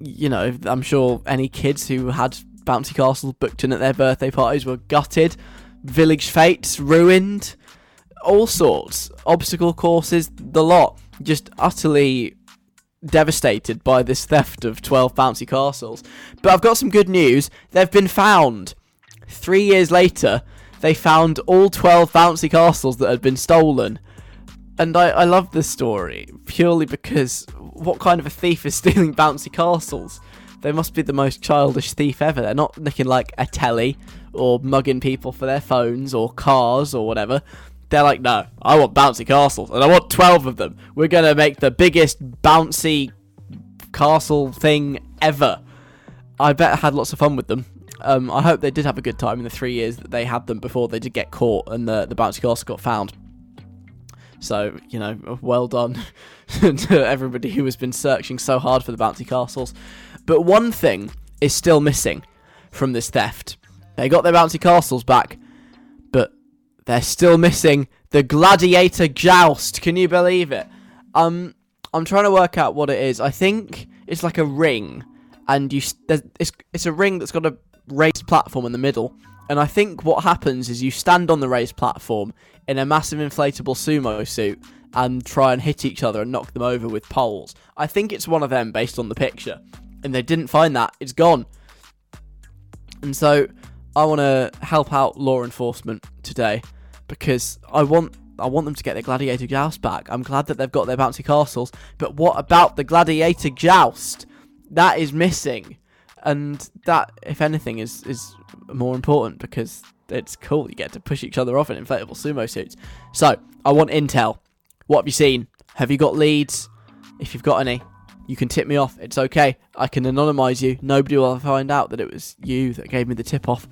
you know, I'm sure any kids who had bouncy castles booked in at their birthday parties were gutted, village fates ruined, all sorts, obstacle courses, the lot, just utterly devastated by this theft of 12 bouncy castles. But I've got some good news. They've been found. Three years later, they found all 12 bouncy castles that had been stolen. And I, I love this story purely because what kind of a thief is stealing bouncy castles? They must be the most childish thief ever. They're not looking like a telly or mugging people for their phones or cars or whatever. They're like, no, I want bouncy castles and I want 12 of them. We're going to make the biggest bouncy castle thing ever. I bet I had lots of fun with them. Um, I hope they did have a good time in the three years that they had them before they did get caught and the, the bouncy castle got found. So, you know, well done to everybody who has been searching so hard for the bouncy castles. But one thing is still missing from this theft. They got their bouncy castles back, but they're still missing the gladiator joust. Can you believe it? Um, I'm trying to work out what it is. I think it's like a ring, and you it's it's a ring that's got a raised platform in the middle. And I think what happens is you stand on the raised platform in a massive inflatable sumo suit and try and hit each other and knock them over with poles. I think it's one of them based on the picture. And they didn't find that. It's gone. And so I want to help out law enforcement today because I want I want them to get their gladiator joust back. I'm glad that they've got their bouncy castles, but what about the gladiator joust? That is missing. And that if anything is is more important because it's cool you get to push each other off in inflatable sumo suits. So, I want intel. What have you seen? Have you got leads? If you've got any, you can tip me off. It's okay. I can anonymize you. Nobody will find out that it was you that gave me the tip off.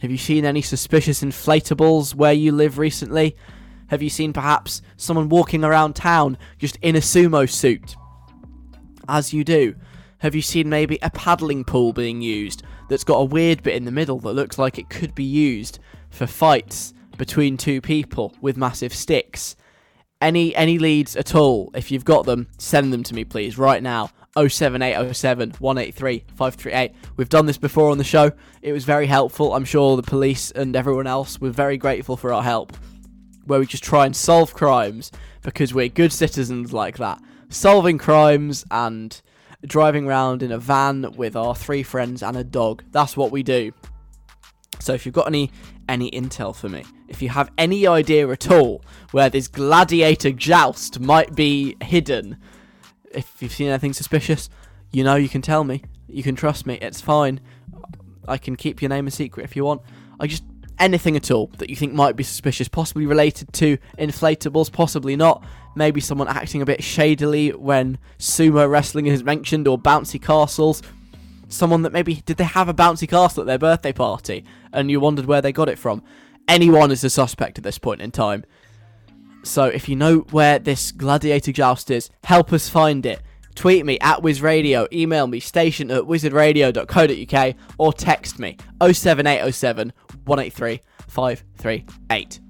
Have you seen any suspicious inflatables where you live recently? Have you seen perhaps someone walking around town just in a sumo suit? As you do. Have you seen maybe a paddling pool being used that's got a weird bit in the middle that looks like it could be used for fights between two people with massive sticks? Any any leads at all? If you've got them, send them to me please right now. 07807 183 538. We've done this before on the show. It was very helpful. I'm sure the police and everyone else were very grateful for our help. Where we just try and solve crimes because we're good citizens like that. Solving crimes and driving around in a van with our three friends and a dog. That's what we do. So if you've got any any intel for me, if you have any idea at all where this gladiator joust might be hidden, if you've seen anything suspicious, you know you can tell me. You can trust me. It's fine. I can keep your name a secret if you want. I just anything at all that you think might be suspicious, possibly related to inflatables, possibly not. Maybe someone acting a bit shadily when sumo wrestling is mentioned or bouncy castles. Someone that maybe did they have a bouncy castle at their birthday party and you wondered where they got it from. Anyone is a suspect at this point in time. So if you know where this gladiator joust is, help us find it. Tweet me at WizRadio, email me station at wizardradio.co.uk or text me 07807 183 538.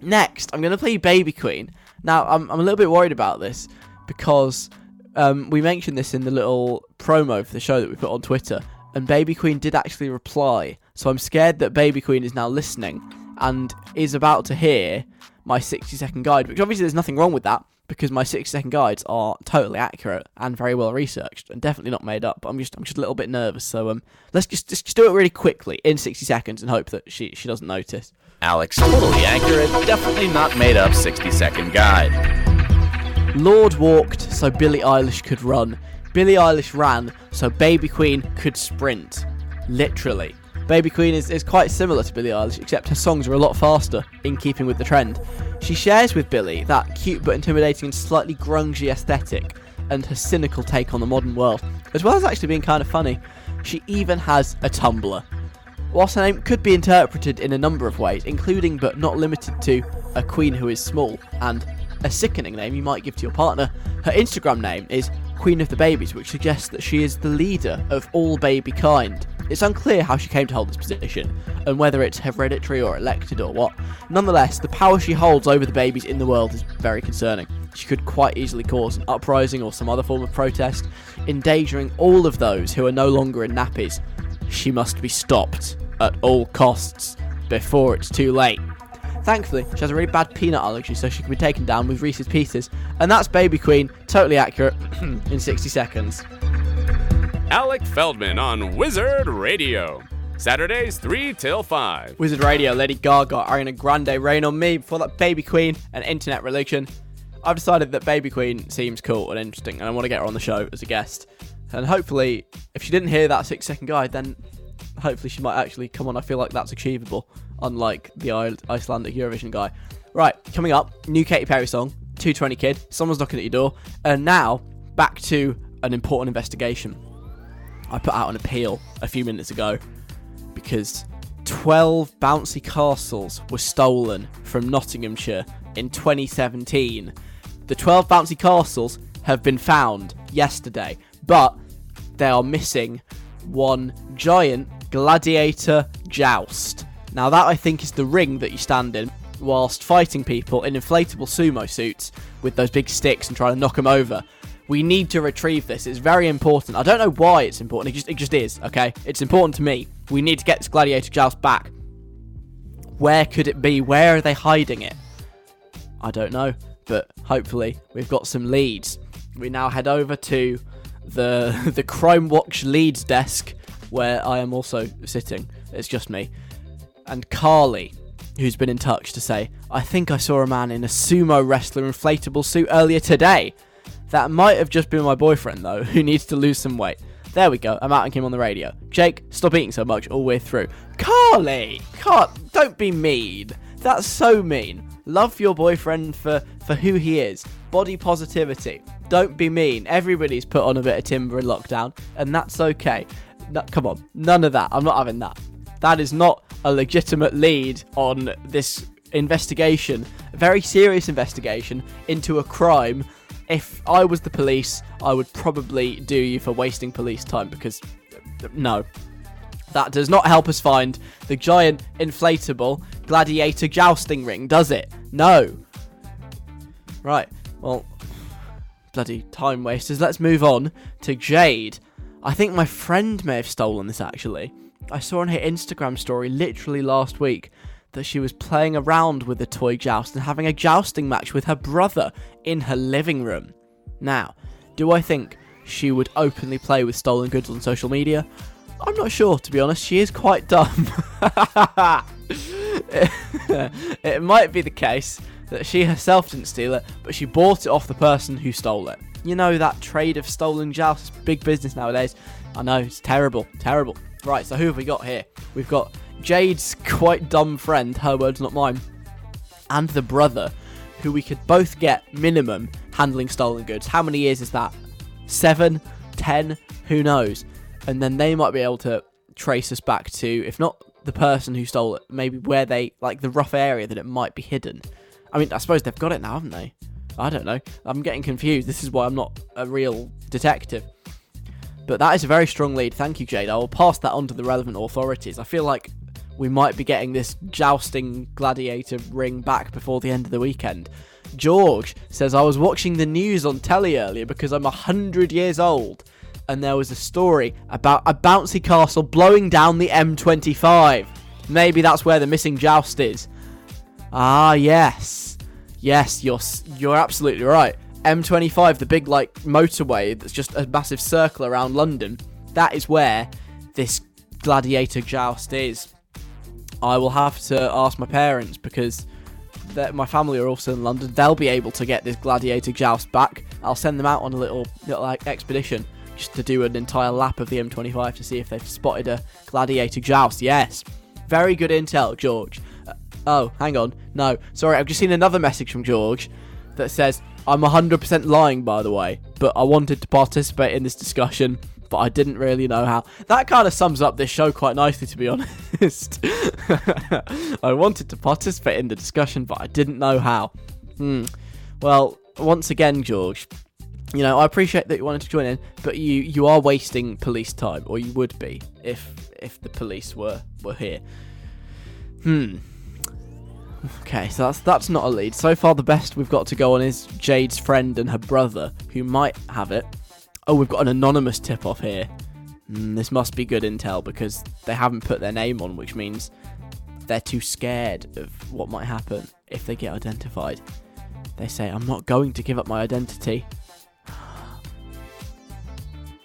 Next, I'm going to play Baby Queen. Now, I'm, I'm a little bit worried about this because um, we mentioned this in the little promo for the show that we put on Twitter, and Baby Queen did actually reply. So I'm scared that Baby Queen is now listening and is about to hear my 60 second guide, which obviously there's nothing wrong with that because my 60 second guides are totally accurate and very well researched and definitely not made up. But I'm just I'm just a little bit nervous. So um let's just just, do it really quickly in 60 seconds and hope that she she doesn't notice. Alex, totally accurate, definitely not made up 60 second guide. Lorde walked so Billie Eilish could run. Billie Eilish ran so Baby Queen could sprint. Literally. Baby Queen is, is quite similar to Billie Eilish, except her songs are a lot faster, in keeping with the trend. She shares with Billie that cute but intimidating and slightly grungy aesthetic, and her cynical take on the modern world, as well as actually being kind of funny. She even has a Tumblr. Whilst her name could be interpreted in a number of ways, including but not limited to a queen who is small and a sickening name you might give to your partner, her Instagram name is Queen of the Babies, which suggests that she is the leader of all baby kind. It's unclear how she came to hold this position, and whether it's hereditary or elected or what. Nonetheless, the power she holds over the babies in the world is very concerning. She could quite easily cause an uprising or some other form of protest, endangering all of those who are no longer in nappies. She must be stopped at all costs before it's too late. Thankfully, she has a really bad peanut allergy, so she can be taken down with Reese's Pieces. And that's Baby Queen, totally accurate, in 60 seconds. Alec Feldman on Wizard Radio. Saturdays 3 till 5. Wizard Radio, Lady Gaga, Ariana Grande, Rain on Me, before that Baby Queen, and Internet Religion. I've decided that Baby Queen seems cool and interesting, and I want to get her on the show as a guest. And hopefully, if she didn't hear that six second guide, then hopefully she might actually come on. I feel like that's achievable, unlike the Icelandic Eurovision guy. Right, coming up, new Katy Perry song, 220 Kid, someone's knocking at your door, and now back to an important investigation. I put out an appeal a few minutes ago because 12 bouncy castles were stolen from Nottinghamshire in 2017. The 12 bouncy castles have been found yesterday, but they are missing one giant gladiator joust. Now, that I think is the ring that you stand in whilst fighting people in inflatable sumo suits with those big sticks and trying to knock them over. We need to retrieve this. It's very important. I don't know why it's important. It just it just is, okay? It's important to me. We need to get this gladiator joust back. Where could it be? Where are they hiding it? I don't know, but hopefully we've got some leads. We now head over to the the Crime Watch leads desk where I am also sitting. It's just me. And Carly, who's been in touch to say, I think I saw a man in a sumo wrestler inflatable suit earlier today. That might have just been my boyfriend, though, who needs to lose some weight. There we go. I'm out and came on the radio. Jake, stop eating so much all the way through. Carly! Car- don't be mean. That's so mean. Love your boyfriend for, for who he is. Body positivity. Don't be mean. Everybody's put on a bit of timber in lockdown, and that's okay. No, come on. None of that. I'm not having that. That is not a legitimate lead on this investigation, a very serious investigation into a crime. If I was the police, I would probably do you for wasting police time because no. That does not help us find the giant inflatable gladiator jousting ring, does it? No. Right. Well, bloody time wasters. Let's move on to Jade. I think my friend may have stolen this actually. I saw on her Instagram story literally last week that she was playing around with the toy joust and having a jousting match with her brother in her living room. Now, do I think she would openly play with stolen goods on social media? I'm not sure, to be honest. She is quite dumb. it might be the case that she herself didn't steal it, but she bought it off the person who stole it. You know, that trade of stolen jousts, big business nowadays. I know, it's terrible, terrible. Right, so who have we got here? We've got Jade's quite dumb friend, her words, not mine, and the brother, who we could both get minimum handling stolen goods. How many years is that? Seven? Ten? Who knows? And then they might be able to trace us back to, if not the person who stole it, maybe where they, like the rough area that it might be hidden. I mean, I suppose they've got it now, haven't they? I don't know. I'm getting confused. This is why I'm not a real detective. But that is a very strong lead. Thank you, Jade. I will pass that on to the relevant authorities. I feel like we might be getting this jousting gladiator ring back before the end of the weekend. George says, I was watching the news on telly earlier because I'm 100 years old, and there was a story about a bouncy castle blowing down the M25. Maybe that's where the missing joust is. Ah, yes. Yes, you're you're absolutely right. M25, the big like motorway that's just a massive circle around London. That is where this gladiator joust is. I will have to ask my parents because my family are also in London. They'll be able to get this gladiator joust back. I'll send them out on a little, little like expedition just to do an entire lap of the M25 to see if they've spotted a gladiator joust. Yes, very good intel, George. Oh, hang on, no, sorry, I've just seen another message from George that says I'm 100% lying, by the way, but I wanted to participate in this discussion. But I didn't really know how. That kind of sums up this show quite nicely, to be honest. I wanted to participate in the discussion, but I didn't know how. Hmm. Well, once again, George, you know, I appreciate that you wanted to join in, but you you are wasting police time, or you would be if if the police were were here. Hmm. Okay, so that's that's not a lead. So far, the best we've got to go on is Jade's friend and her brother, who might have it. Oh, we've got an anonymous tip off here. Mm, this must be good intel because they haven't put their name on, which means they're too scared of what might happen if they get identified. They say, I'm not going to give up my identity.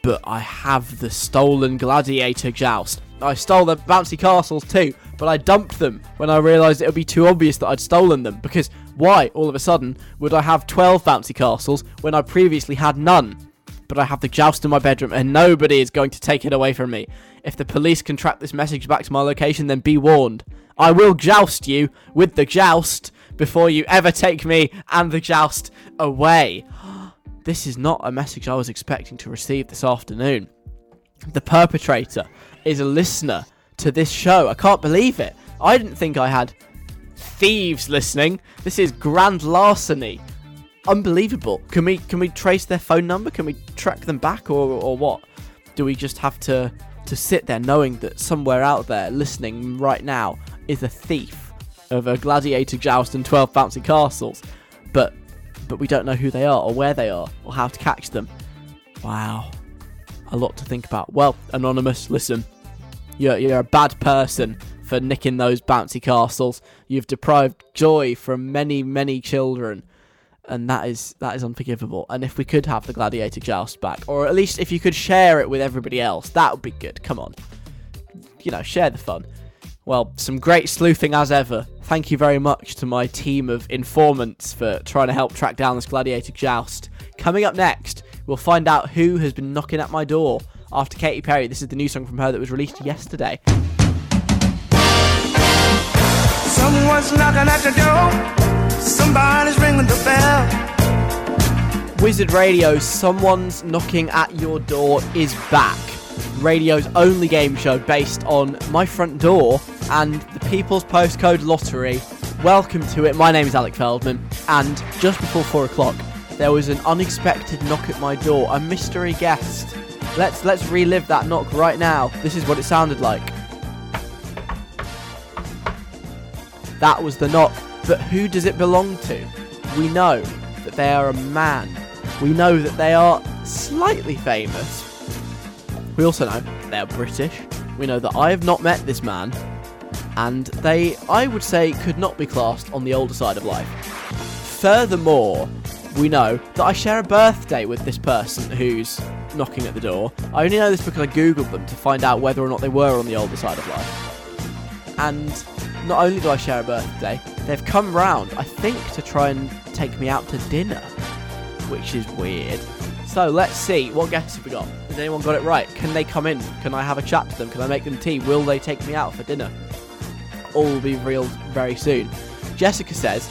But I have the stolen gladiator joust. I stole the bouncy castles too, but I dumped them when I realised it would be too obvious that I'd stolen them. Because why, all of a sudden, would I have 12 bouncy castles when I previously had none? But I have the joust in my bedroom and nobody is going to take it away from me. If the police can track this message back to my location, then be warned. I will joust you with the joust before you ever take me and the joust away. This is not a message I was expecting to receive this afternoon. The perpetrator is a listener to this show. I can't believe it. I didn't think I had thieves listening. This is grand larceny. Unbelievable. Can we can we trace their phone number? Can we track them back or or what? Do we just have to to sit there knowing that somewhere out there listening right now is a thief of a gladiator joust and 12 bouncy castles? But but we don't know who they are or where they are or how to catch them. Wow. A lot to think about. Well, Anonymous, listen. You're, you're a bad person for nicking those bouncy castles. You've deprived joy from many, many children. And that is that is unforgivable. And if we could have the gladiator joust back, or at least if you could share it with everybody else, that would be good. Come on. You know, share the fun. Well, some great sleuthing as ever. Thank you very much to my team of informants for trying to help track down this gladiator joust. Coming up next, we'll find out who has been knocking at my door after Katy Perry. This is the new song from her that was released yesterday. Someone's knocking at the door. Somebody's ringing the bell. Wizard Radio, Someone's Knocking at Your Door is back. Radio's only game show based on My Front Door and the People's Postcode Lottery. Welcome to it. My name is Alec Feldman, and just before four o'clock, there was an unexpected knock at my door, a mystery guest. Let's let's relive that knock right now. This is what it sounded like. That was the knock, but who does it belong to? We know that they are a man. We know that they are slightly famous. We also know they are British. We know that I have not met this man, and they, I would say, could not be classed on the older side of life. Furthermore, we know that I share a birthday with this person who's knocking at the door. I only know this because I googled them to find out whether or not they were on the older side of life. And not only do I share a birthday, they've come round, I think, to try and take me out to dinner, which is weird. So let's see, what guesses have we got? Has anyone got it right? Can they come in? Can I have a chat to them? Can I make them tea? Will they take me out for dinner? All will be revealed very soon. Jessica says,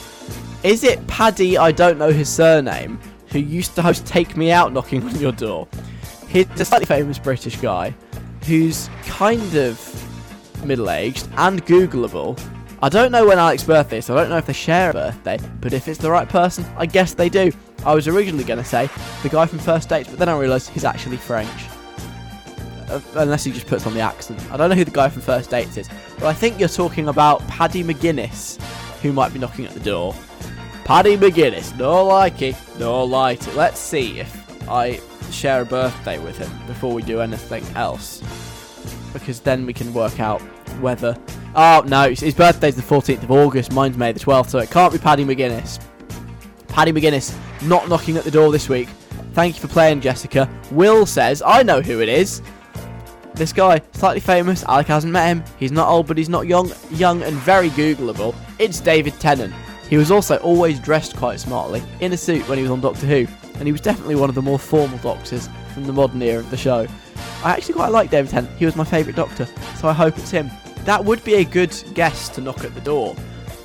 Is it Paddy, I don't know his surname, who used to host Take Me Out knocking on your door? He's a slightly famous British guy who's kind of middle aged and Googleable. I don't know when Alex's birthday is, so I don't know if they share a birthday, but if it's the right person, I guess they do. I was originally going to say the guy from First Dates, but then I realised he's actually French. uh, unless he just puts on the accent. I don't know who the guy from First Dates is, but I think you're talking about Paddy McGuinness, who might be knocking at the door. Paddy McGuinness, no likey, no lighty. Let's see if I share a birthday with him before we do anything else, because then we can work out whether. Oh no, his birthday's the 14th of August. Mine's May the 12th, so it can't be Paddy McGuinness. Paddy McGuinness not knocking at the door this week. Thank you for playing, Jessica. Will says, I know who it is. This guy, slightly famous. Alec hasn't met him. He's not old, but he's not young, young and very Googleable. It's David Tennant. He was also always dressed quite smartly, in a suit when he was on Doctor Who, and he was definitely one of the more formal doctors from the modern era of the show. I actually quite like David Tennant. He was my favourite Doctor, so I hope it's him. That would be a good guest to knock at the door.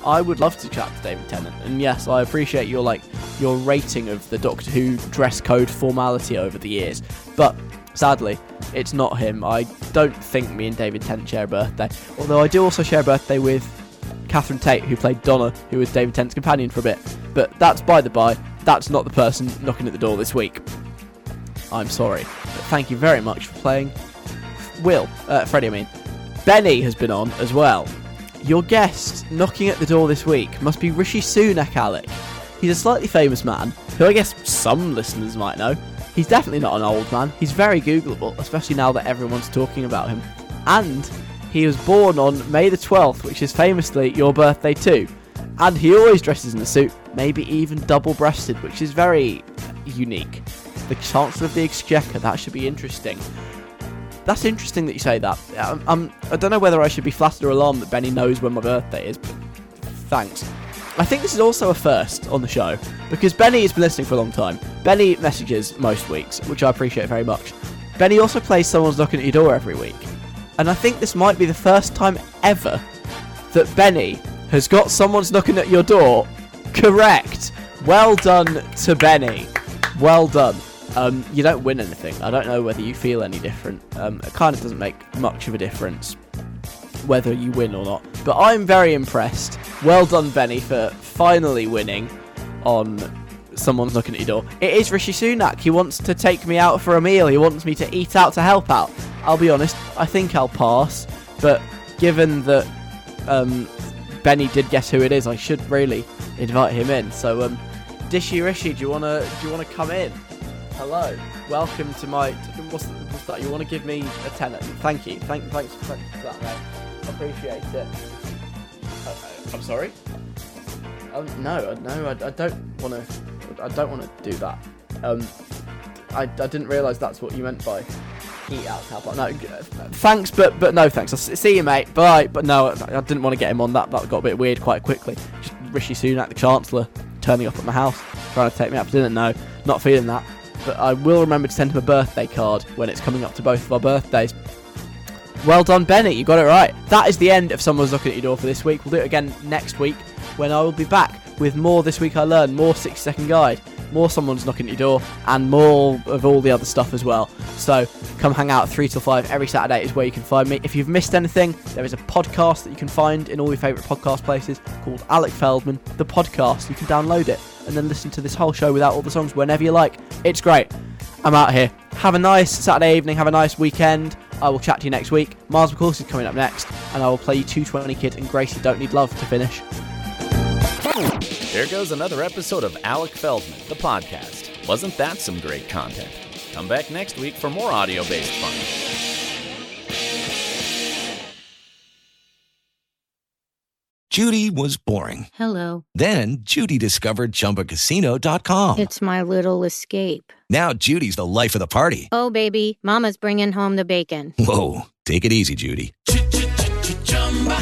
I would love to chat to David Tennant, and yes, I appreciate your like your rating of the Doctor Who dress code formality over the years. But sadly, it's not him. I don't think me and David Tennant share a birthday. Although I do also share a birthday with Catherine Tate, who played Donna, who was David Tennant's companion for a bit. But that's by the by. That's not the person knocking at the door this week. I'm sorry, but thank you very much for playing. Will, uh, Freddie, I mean, Benny has been on as well. Your guest knocking at the door this week must be Rishi Sunak, Alec. He's a slightly famous man, who I guess some listeners might know. He's definitely not an old man. He's very Googleable, especially now that everyone's talking about him. And he was born on May the 12th, which is famously your birthday too. And he always dresses in a suit, maybe even double breasted, which is very unique. The Chancellor of the Exchequer, that should be interesting. That's interesting that you say that. Um, um, I don't know whether I should be flattered or alarmed that Benny knows when my birthday is, but thanks. I think this is also a first on the show because Benny has been listening for a long time. Benny messages most weeks, which I appreciate very much. Benny also plays Someone's Knocking at Your Door every week. And I think this might be the first time ever that Benny has got Someone's Knocking at Your Door correct. Well done to Benny. Well done. Um, you don't win anything. I don't know whether you feel any different. Um, it kind of doesn't make much of a difference whether you win or not. But I'm very impressed. Well done, Benny, for finally winning on Someone's Knocking at Your Door. It is Rishi Sunak. He wants to take me out for a meal. He wants me to eat out to help out. I'll be honest, I think I'll pass. But given that um, Benny did guess who it is, I should really invite him in. So, um, Dishy Rishi, do you wanna do you wanna come in? Hello, welcome to my. What's, what's that? You want to give me a tenner? Thank you. Thank, thanks, for that. Appreciate it. Uh, I'm sorry. Um, no, no, I, I don't want to. I don't want to do that. Um, I, I didn't realise that's what you meant by out. No, thanks, but but no thanks. I'll see you, mate. Bye. But no, I I didn't want to get him on that. That got a bit weird quite quickly. Just Rishi Sunak, the Chancellor, turning up at my house, trying to take me out for dinner. No, not feeling that. But I will remember to send him a birthday card when it's coming up to both of our birthdays. Well done, Benny. You got it right. That is the end of Someone's Looking at Your Door for this week. We'll do it again next week when I will be back with more This Week I Learned, more 60 Second Guide, more Someone's Knocking at Your Door, and more of all the other stuff as well. So come hang out 3 till 5 every Saturday is where you can find me. If you've missed anything, there is a podcast that you can find in all your favourite podcast places called Alec Feldman, the podcast. You can download it and then listen to this whole show without all the songs whenever you like. It's great. I'm out here. Have a nice Saturday evening. Have a nice weekend. I will chat to you next week. Mars McCourse is coming up next, and I will play you 220 Kid and Gracey Don't Need Love to finish. There goes another episode of Alec Feldman, the podcast. Wasn't that some great content? Come back next week for more audio based fun. Judy was boring. Hello. Then Judy discovered ChumbaCasino.com. It's my little escape. Now Judy's the life of the party. Oh, baby, Mama's bringing home the bacon. Whoa, take it easy, Judy.